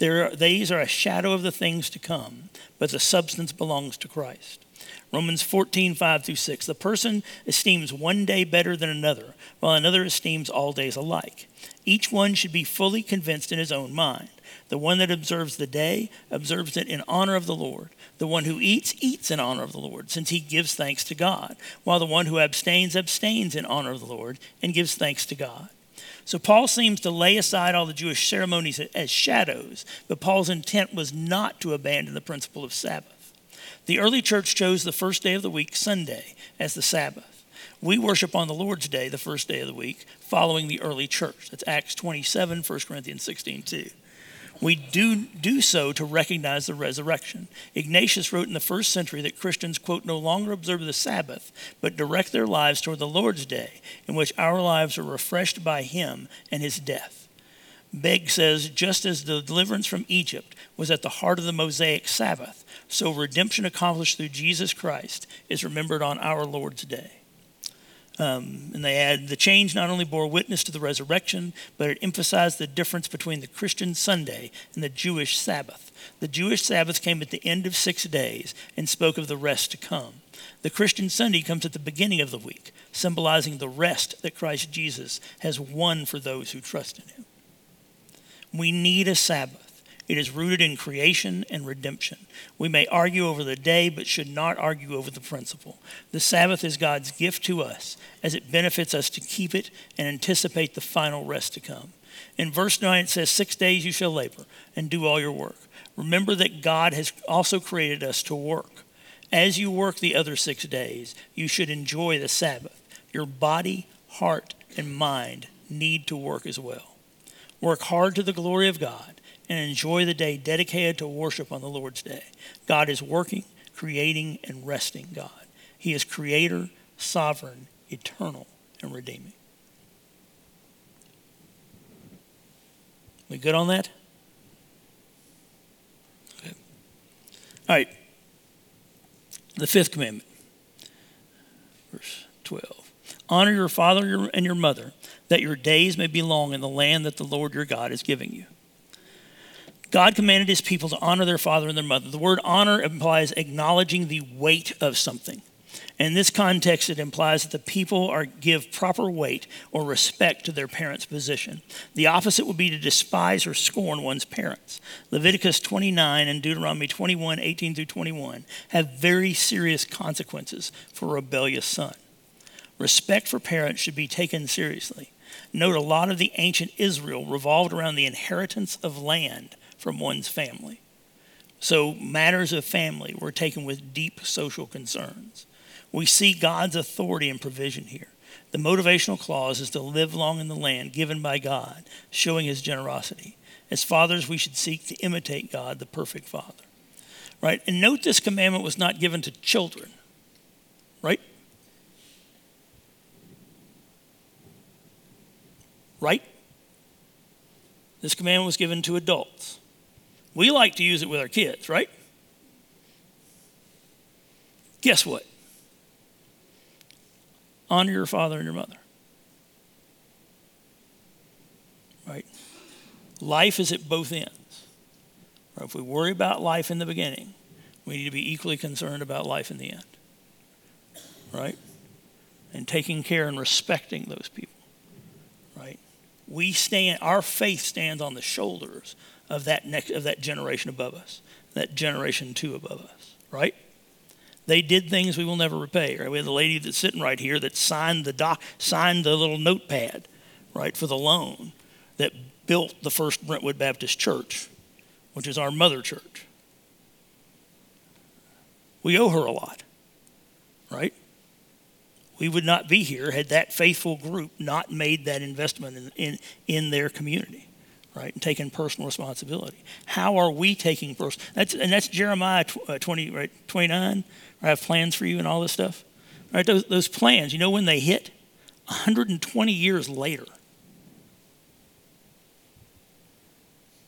there, these are a shadow of the things to come, but the substance belongs to Christ. Romans 14, 5 through 6. The person esteems one day better than another, while another esteems all days alike. Each one should be fully convinced in his own mind. The one that observes the day observes it in honor of the Lord. The one who eats, eats in honor of the Lord, since he gives thanks to God, while the one who abstains, abstains in honor of the Lord and gives thanks to God. So Paul seems to lay aside all the Jewish ceremonies as shadows, but Paul's intent was not to abandon the principle of Sabbath. The early church chose the first day of the week, Sunday, as the Sabbath. We worship on the Lord's Day, the first day of the week, following the early church. That's Acts 27, 1 Corinthians 16, 2 we do do so to recognize the resurrection. Ignatius wrote in the first century that Christians, quote, no longer observe the Sabbath, but direct their lives toward the Lord's day, in which our lives are refreshed by him and his death. Begg says, just as the deliverance from Egypt was at the heart of the Mosaic Sabbath, so redemption accomplished through Jesus Christ is remembered on our Lord's day. Um, and they add the change not only bore witness to the resurrection, but it emphasized the difference between the Christian Sunday and the Jewish Sabbath. The Jewish Sabbath came at the end of six days and spoke of the rest to come. The Christian Sunday comes at the beginning of the week, symbolizing the rest that Christ Jesus has won for those who trust in him. We need a Sabbath. It is rooted in creation and redemption. We may argue over the day, but should not argue over the principle. The Sabbath is God's gift to us, as it benefits us to keep it and anticipate the final rest to come. In verse 9, it says, Six days you shall labor and do all your work. Remember that God has also created us to work. As you work the other six days, you should enjoy the Sabbath. Your body, heart, and mind need to work as well. Work hard to the glory of God and enjoy the day dedicated to worship on the Lord's day. God is working, creating, and resting God. He is creator, sovereign, eternal, and redeeming. We good on that? Okay. All right. The fifth commandment, verse 12. Honor your father and your mother, that your days may be long in the land that the Lord your God is giving you. God commanded his people to honor their father and their mother. The word honor implies acknowledging the weight of something. In this context, it implies that the people are give proper weight or respect to their parents' position. The opposite would be to despise or scorn one's parents. Leviticus 29 and Deuteronomy 21, 18 through 21 have very serious consequences for a rebellious son. Respect for parents should be taken seriously. Note a lot of the ancient Israel revolved around the inheritance of land from one's family. So matters of family were taken with deep social concerns. We see God's authority and provision here. The motivational clause is to live long in the land given by God, showing his generosity. As fathers, we should seek to imitate God, the perfect Father. Right? And note this commandment was not given to children. Right? Right? This commandment was given to adults. We like to use it with our kids, right? Guess what? honor your father and your mother. Right? Life is at both ends. Right? If we worry about life in the beginning, we need to be equally concerned about life in the end. Right? And taking care and respecting those people. Right? We stand our faith stands on the shoulders of that next of that generation above us, that generation two above us, right? They did things we will never repay. Right? We have the lady that's sitting right here that signed the doc, signed the little notepad, right, for the loan that built the first Brentwood Baptist Church, which is our mother church. We owe her a lot, right? We would not be here had that faithful group not made that investment in, in, in their community right, and taking personal responsibility. How are we taking personal? That's and that's Jeremiah uh, 20, right, 29. I have plans for you and all this stuff. Right, those, those plans. You know when they hit? 120 years later.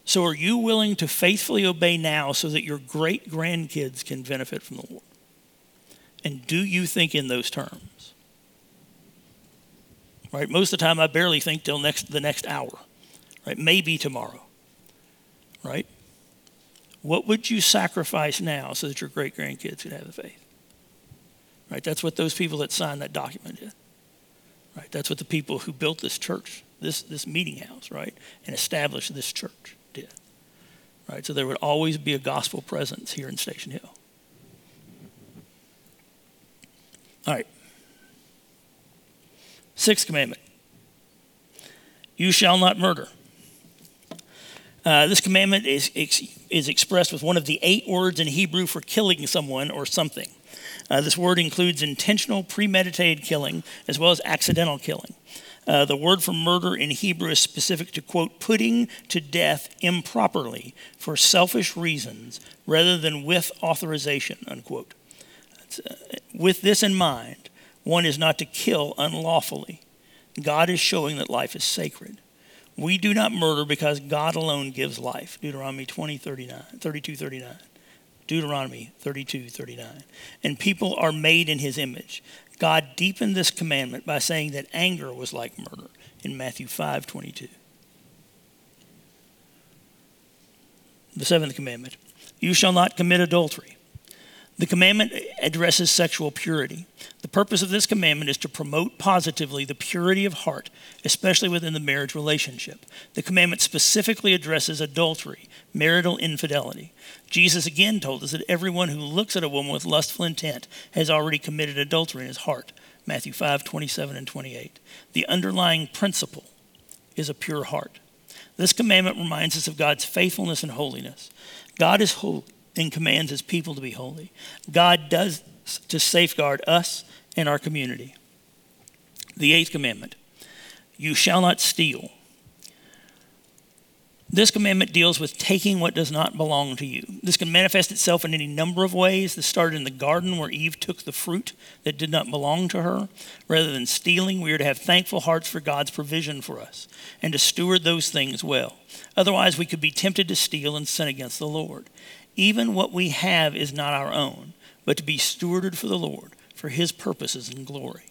So, are you willing to faithfully obey now so that your great grandkids can benefit from the Lord? And do you think in those terms? Right? Most of the time, I barely think till next the next hour right? Maybe tomorrow, right? What would you sacrifice now so that your great grandkids could have the faith? Right? That's what those people that signed that document did. Right? That's what the people who built this church, this, this meeting house, right, and established this church did. Right? So there would always be a gospel presence here in Station Hill. All right. Sixth commandment. You shall not murder. Uh, this commandment is, is expressed with one of the eight words in Hebrew for killing someone or something. Uh, this word includes intentional, premeditated killing as well as accidental killing. Uh, the word for murder in Hebrew is specific to, quote, putting to death improperly for selfish reasons rather than with authorization, unquote. Uh, with this in mind, one is not to kill unlawfully. God is showing that life is sacred. We do not murder because God alone gives life. Deuteronomy 20, 39, 32, 39. Deuteronomy 32, 39. And people are made in his image. God deepened this commandment by saying that anger was like murder in Matthew 5, 22. The seventh commandment You shall not commit adultery. The commandment addresses sexual purity. The purpose of this commandment is to promote positively the purity of heart, especially within the marriage relationship. The commandment specifically addresses adultery, marital infidelity. Jesus again told us that everyone who looks at a woman with lustful intent has already committed adultery in his heart. Matthew 5, 27 and 28. The underlying principle is a pure heart. This commandment reminds us of God's faithfulness and holiness. God is holy and commands his people to be holy. God does to safeguard us and our community. The eighth commandment you shall not steal. This commandment deals with taking what does not belong to you. This can manifest itself in any number of ways. This started in the garden where Eve took the fruit that did not belong to her. Rather than stealing, we are to have thankful hearts for God's provision for us and to steward those things well. Otherwise, we could be tempted to steal and sin against the Lord. Even what we have is not our own, but to be stewarded for the Lord, for his purposes and glory.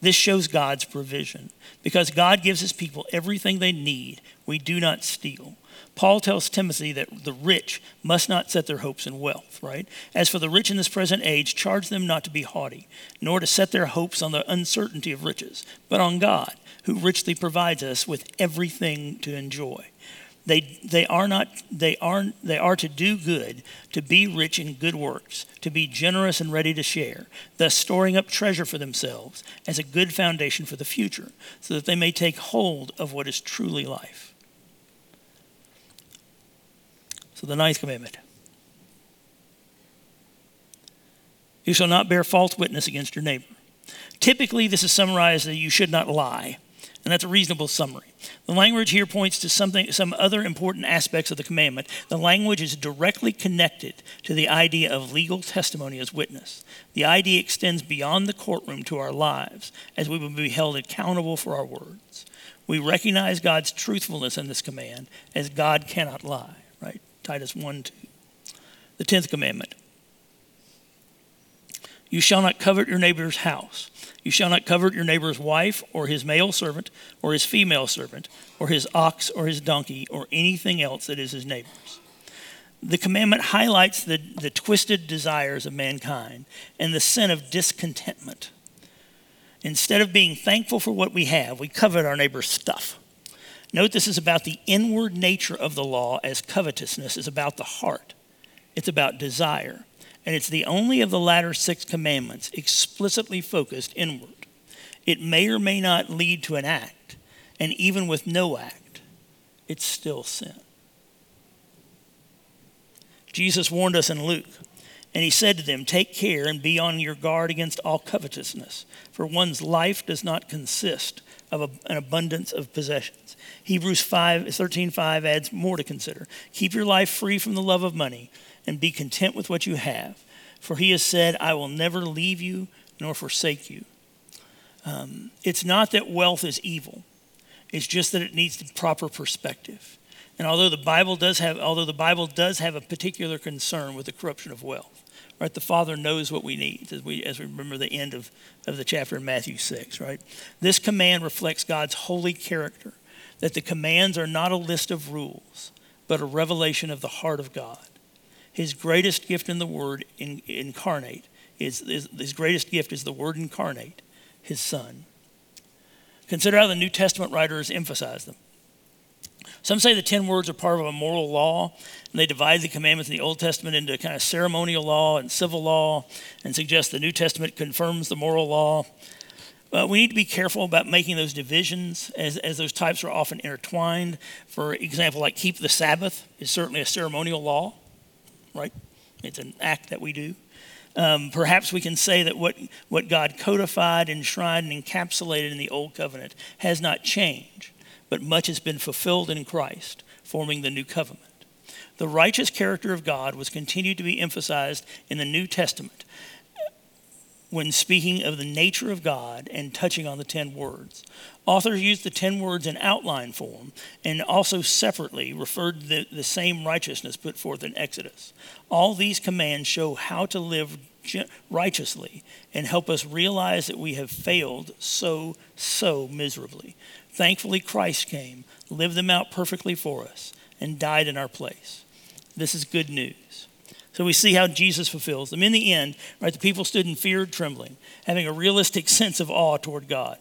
This shows God's provision. Because God gives his people everything they need, we do not steal. Paul tells Timothy that the rich must not set their hopes in wealth, right? As for the rich in this present age, charge them not to be haughty, nor to set their hopes on the uncertainty of riches, but on God, who richly provides us with everything to enjoy. They, they, are not, they, are, they are to do good, to be rich in good works, to be generous and ready to share, thus storing up treasure for themselves as a good foundation for the future, so that they may take hold of what is truly life. So, the ninth commandment You shall not bear false witness against your neighbor. Typically, this is summarized that you should not lie. And that's a reasonable summary. The language here points to something, some other important aspects of the commandment. The language is directly connected to the idea of legal testimony as witness. The idea extends beyond the courtroom to our lives, as we will be held accountable for our words. We recognize God's truthfulness in this command, as God cannot lie, right? Titus 1 2. The 10th commandment You shall not covet your neighbor's house. You shall not covet your neighbor's wife, or his male servant, or his female servant, or his ox, or his donkey, or anything else that is his neighbor's. The commandment highlights the, the twisted desires of mankind and the sin of discontentment. Instead of being thankful for what we have, we covet our neighbor's stuff. Note this is about the inward nature of the law, as covetousness is about the heart. It's about desire and it's the only of the latter six commandments explicitly focused inward. It may or may not lead to an act, and even with no act, it's still sin. Jesus warned us in Luke, and he said to them, Take care and be on your guard against all covetousness, for one's life does not consist of an abundance of possessions. Hebrews 5, 13 5 adds more to consider. Keep your life free from the love of money and be content with what you have. For he has said, I will never leave you nor forsake you. Um, it's not that wealth is evil, it's just that it needs the proper perspective. And although the Bible does have, although the Bible does have a particular concern with the corruption of wealth, right? The Father knows what we need, as we, as we remember the end of, of the chapter in Matthew 6, right? This command reflects God's holy character, that the commands are not a list of rules, but a revelation of the heart of God. His greatest gift in the Word in, incarnate is, is his greatest gift is the Word incarnate, His Son. Consider how the New Testament writers emphasize them. Some say the ten words are part of a moral law, and they divide the commandments in the Old Testament into kind of ceremonial law and civil law, and suggest the New Testament confirms the moral law. But we need to be careful about making those divisions, as, as those types are often intertwined. For example, like keep the Sabbath is certainly a ceremonial law right? It's an act that we do. Um, perhaps we can say that what, what God codified, enshrined, and encapsulated in the Old Covenant has not changed, but much has been fulfilled in Christ, forming the New Covenant. The righteous character of God was continued to be emphasized in the New Testament. When speaking of the nature of God and touching on the 10 words. Authors used the 10 words in outline form and also separately referred to the, the same righteousness put forth in Exodus. All these commands show how to live righteously and help us realize that we have failed so, so miserably. Thankfully, Christ came, lived them out perfectly for us, and died in our place. This is good news. So we see how Jesus fulfills them. In the end, right, the people stood in fear trembling, having a realistic sense of awe toward God.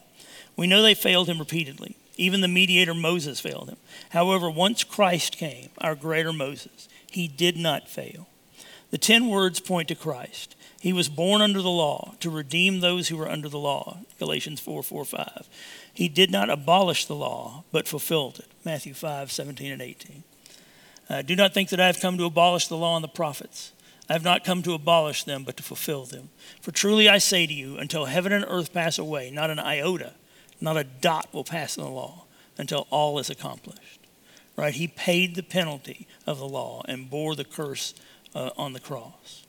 We know they failed him repeatedly. Even the mediator Moses failed him. However, once Christ came, our greater Moses, he did not fail. The ten words point to Christ. He was born under the law to redeem those who were under the law. Galatians 4 4 5. He did not abolish the law, but fulfilled it. Matthew 5 17 and 18. Uh, do not think that I have come to abolish the law and the prophets. I have not come to abolish them, but to fulfill them. For truly I say to you, until heaven and earth pass away, not an iota, not a dot will pass in the law until all is accomplished. Right? He paid the penalty of the law and bore the curse uh, on the cross.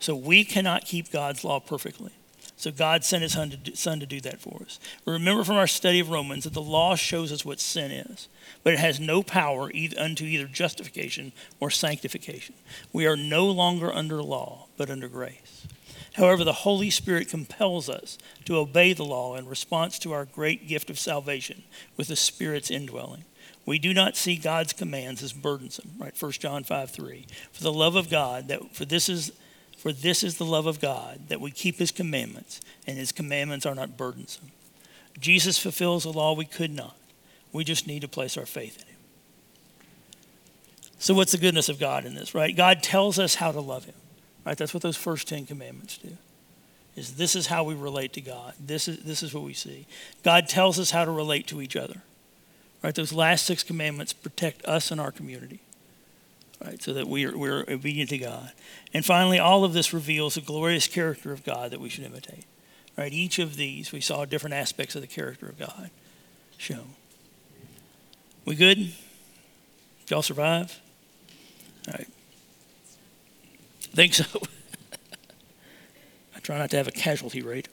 So we cannot keep God's law perfectly. So God sent his son to, do, son to do that for us. Remember from our study of Romans that the law shows us what sin is, but it has no power either, unto either justification or sanctification. We are no longer under law, but under grace. However, the Holy Spirit compels us to obey the law in response to our great gift of salvation with the Spirit's indwelling. We do not see God's commands as burdensome, right? 1 John 5 3. For the love of God, that for this is for this is the love of God, that we keep his commandments, and his commandments are not burdensome. Jesus fulfills the law we could not. We just need to place our faith in him. So, what's the goodness of God in this, right? God tells us how to love him, right? That's what those first 10 commandments do. Is this is how we relate to God. This is, this is what we see. God tells us how to relate to each other, right? Those last six commandments protect us and our community right? So that we are, we're obedient to God. And finally, all of this reveals the glorious character of God that we should imitate, right? Each of these, we saw different aspects of the character of God shown. We good? Y'all survive? All right. Think so. I try not to have a casualty rate.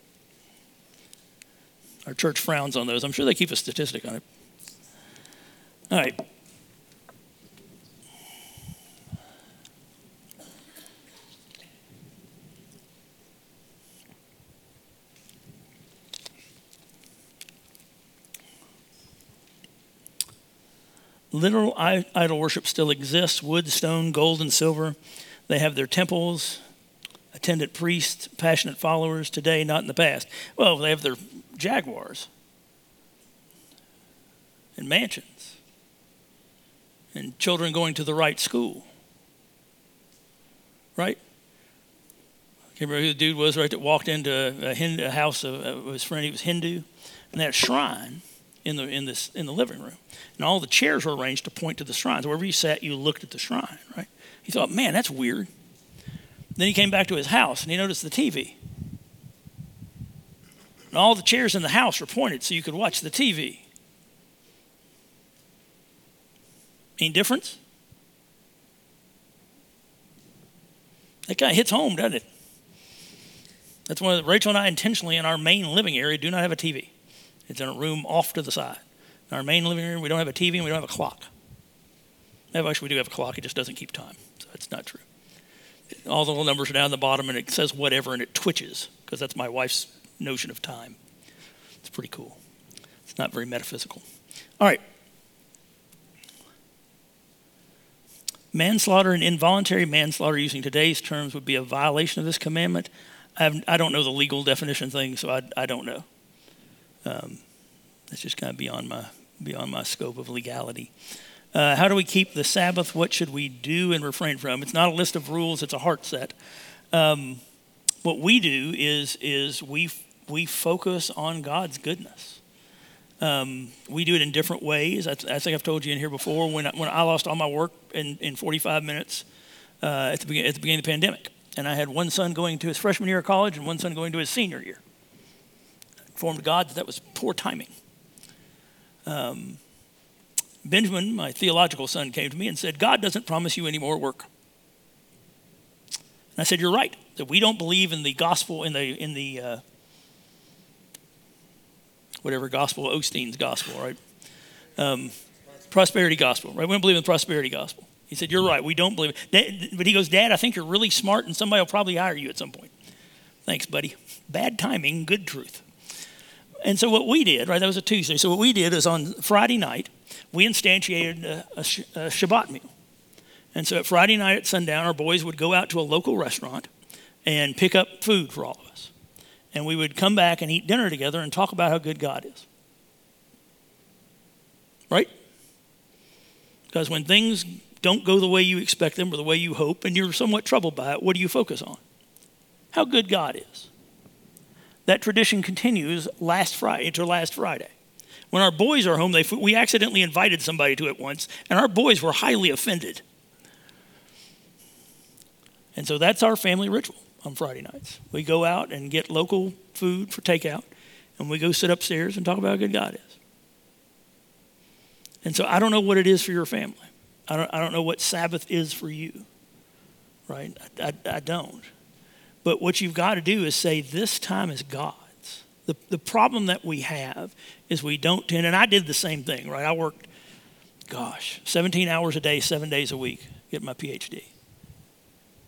Our church frowns on those. I'm sure they keep a statistic on it. All right. Literal idol worship still exists wood, stone, gold, and silver. They have their temples, attendant priests, passionate followers today, not in the past. Well, they have their jaguars and mansions and children going to the right school. Right? I can't remember who the dude was, right, that walked into a, Hindu, a house of, his friend. He was Hindu. And that shrine in the, in, this, in the living room. And all the chairs were arranged to point to the shrines. Wherever you sat, you looked at the shrine, right? He thought, man, that's weird. Then he came back to his house and he noticed the TV. And all the chairs in the house were pointed so you could watch the TV. Any difference? That guy hits home, doesn't it? That's one of the, Rachel and I intentionally in our main living area do not have a TV. It's in a room off to the side. In our main living room, we don't have a TV and we don't have a clock. Actually, we do have a clock, it just doesn't keep time. So it's not true. All the little numbers are down at the bottom and it says whatever and it twitches because that's my wife's notion of time. It's pretty cool. It's not very metaphysical. All right. Manslaughter and involuntary manslaughter, using today's terms, would be a violation of this commandment. I, I don't know the legal definition thing, so I, I don't know. Um, that's just kind of beyond my beyond my scope of legality. Uh, how do we keep the Sabbath? What should we do and refrain from? It's not a list of rules; it's a heart set. Um, what we do is is we we focus on God's goodness. Um, we do it in different ways. I, I, think I've told you in here before. When I, when I lost all my work in, in 45 minutes uh, at, the at the beginning of the pandemic, and I had one son going to his freshman year of college and one son going to his senior year informed God that that was poor timing. Um, Benjamin, my theological son, came to me and said, God doesn't promise you any more work. And I said, You're right. that we don't believe in the gospel in the in the uh, whatever gospel Osteen's gospel, right? Um, prosperity gospel, right? We don't believe in the prosperity gospel. He said, "You're right. We don't believe it." But he goes, "Dad, I think you're really smart, and somebody will probably hire you at some point." Thanks, buddy. Bad timing, good truth. And so what we did, right? That was a Tuesday. So what we did is on Friday night, we instantiated a, a, a Shabbat meal. And so at Friday night at sundown, our boys would go out to a local restaurant and pick up food for all of us. And we would come back and eat dinner together and talk about how good God is. Right? Because when things don't go the way you expect them or the way you hope, and you're somewhat troubled by it, what do you focus on? How good God is. That tradition continues last Friday to last Friday. When our boys are home, they, we accidentally invited somebody to it once, and our boys were highly offended. And so that's our family ritual on Friday nights. We go out and get local food for takeout, and we go sit upstairs and talk about how good God is. And so I don't know what it is for your family. I don't, I don't know what Sabbath is for you, right? I, I, I don't. But what you've got to do is say, this time is God's. The, the problem that we have is we don't tend, and I did the same thing, right? I worked, gosh, 17 hours a day, seven days a week, get my PhD.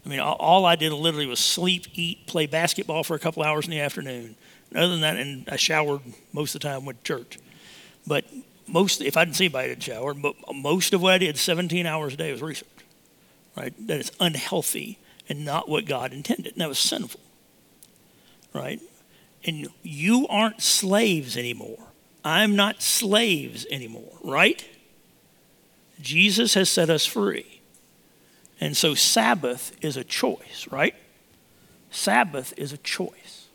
I mean, all, all I did literally was sleep, eat, play basketball for a couple hours in the afternoon. And other than that, and I showered most of the time with church. But most, if I didn't see anybody that shower. but most of what I did, 17 hours a day, was research. Right? That is unhealthy and not what God intended. And that was sinful. Right? And you aren't slaves anymore. I'm not slaves anymore, right? Jesus has set us free. And so Sabbath is a choice, right? Sabbath is a choice.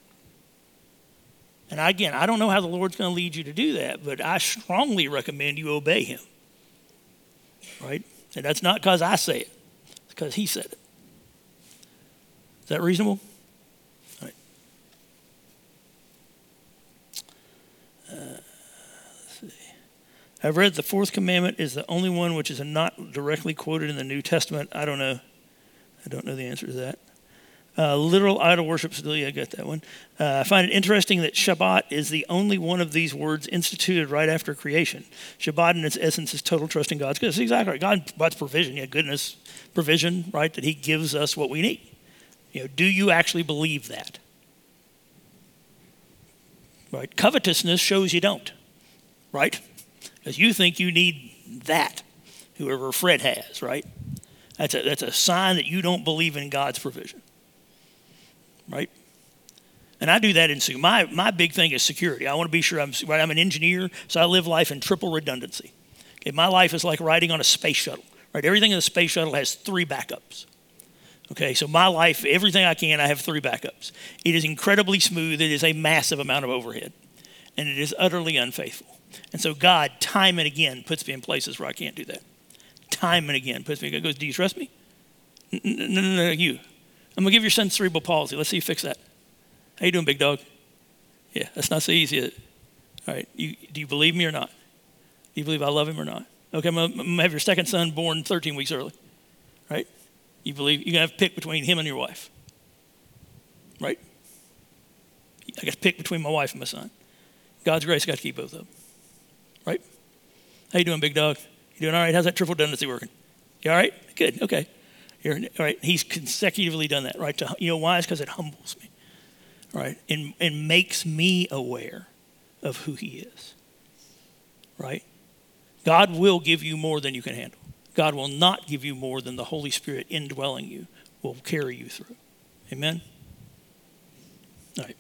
And again, I don't know how the Lord's going to lead you to do that, but I strongly recommend you obey Him. Right? And that's not because I say it, it's because He said it. Is that reasonable? All right. Uh, I've read the fourth commandment is the only one which is not directly quoted in the New Testament. I don't know. I don't know the answer to that. Uh, literal idol worship, still, yeah, I got that one. Uh, I find it interesting that Shabbat is the only one of these words instituted right after creation. Shabbat, in its essence, is total trust in God's goodness. Exactly right. God, God's provision, yeah, goodness, provision, right? That He gives us what we need. You know, do you actually believe that? Right? Covetousness shows you don't, right? Because you think you need that, whoever Fred has, right? That's a, that's a sign that you don't believe in God's provision, right? And I do that in Sue. My, my big thing is security. I want to be sure I'm, right, I'm an engineer, so I live life in triple redundancy. Okay, my life is like riding on a space shuttle, right? Everything in the space shuttle has three backups. Okay, so my life, everything I can, I have three backups. It is incredibly smooth. It is a massive amount of overhead, and it is utterly unfaithful. And so God, time and again, puts me in places where I can't do that. Time and again puts me. Goes, do you trust me? No, no, no, no, you. I'm gonna give your son cerebral palsy. Let's see you fix that. How you doing, big dog? Yeah, that's not so easy. All right, you, do you believe me or not? Do you believe I love him or not? Okay, I'm gonna, I'm gonna have your second son born 13 weeks early. Right? You believe you're gonna have to pick between him and your wife. Right? I got to pick between my wife and my son. God's grace, I got to keep both of them. Right? How you doing, big dog? You doing all right? How's that triple redundancy working? You all right? Good. Okay. You're, all right. He's consecutively done that, right? To, you know why? It's because it humbles me, right? And, and makes me aware of who he is, right? God will give you more than you can handle. God will not give you more than the Holy Spirit indwelling you will carry you through. Amen? All right.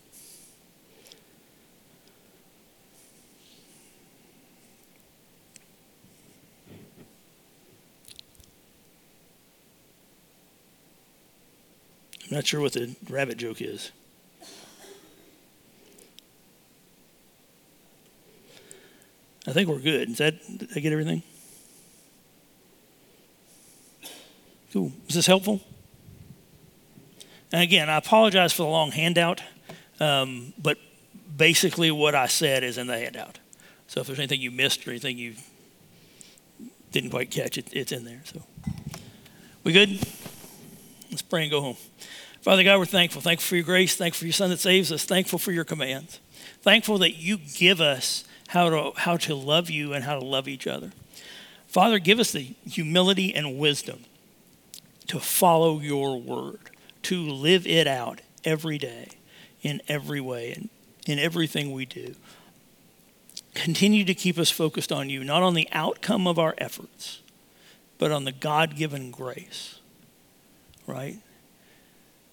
I'm not sure what the rabbit joke is. I think we're good. Is that, did I get everything? Cool. Was this helpful? And again, I apologize for the long handout, um, but basically what I said is in the handout. So if there's anything you missed or anything you didn't quite catch, it, it's in there. So we good? Let's pray and go home. Father God, we're thankful. Thankful for your grace. Thankful for your Son that saves us. Thankful for your commands. Thankful that you give us how to, how to love you and how to love each other. Father, give us the humility and wisdom to follow your word, to live it out every day, in every way, and in everything we do. Continue to keep us focused on you, not on the outcome of our efforts, but on the God given grace, right?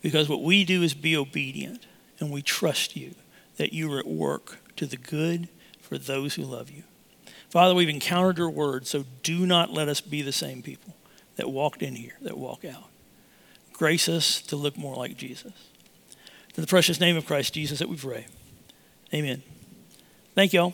Because what we do is be obedient, and we trust you that you are at work to the good for those who love you. Father, we've encountered your word, so do not let us be the same people that walked in here, that walk out. Grace us to look more like Jesus. In the precious name of Christ Jesus that we pray. Amen. Thank y'all.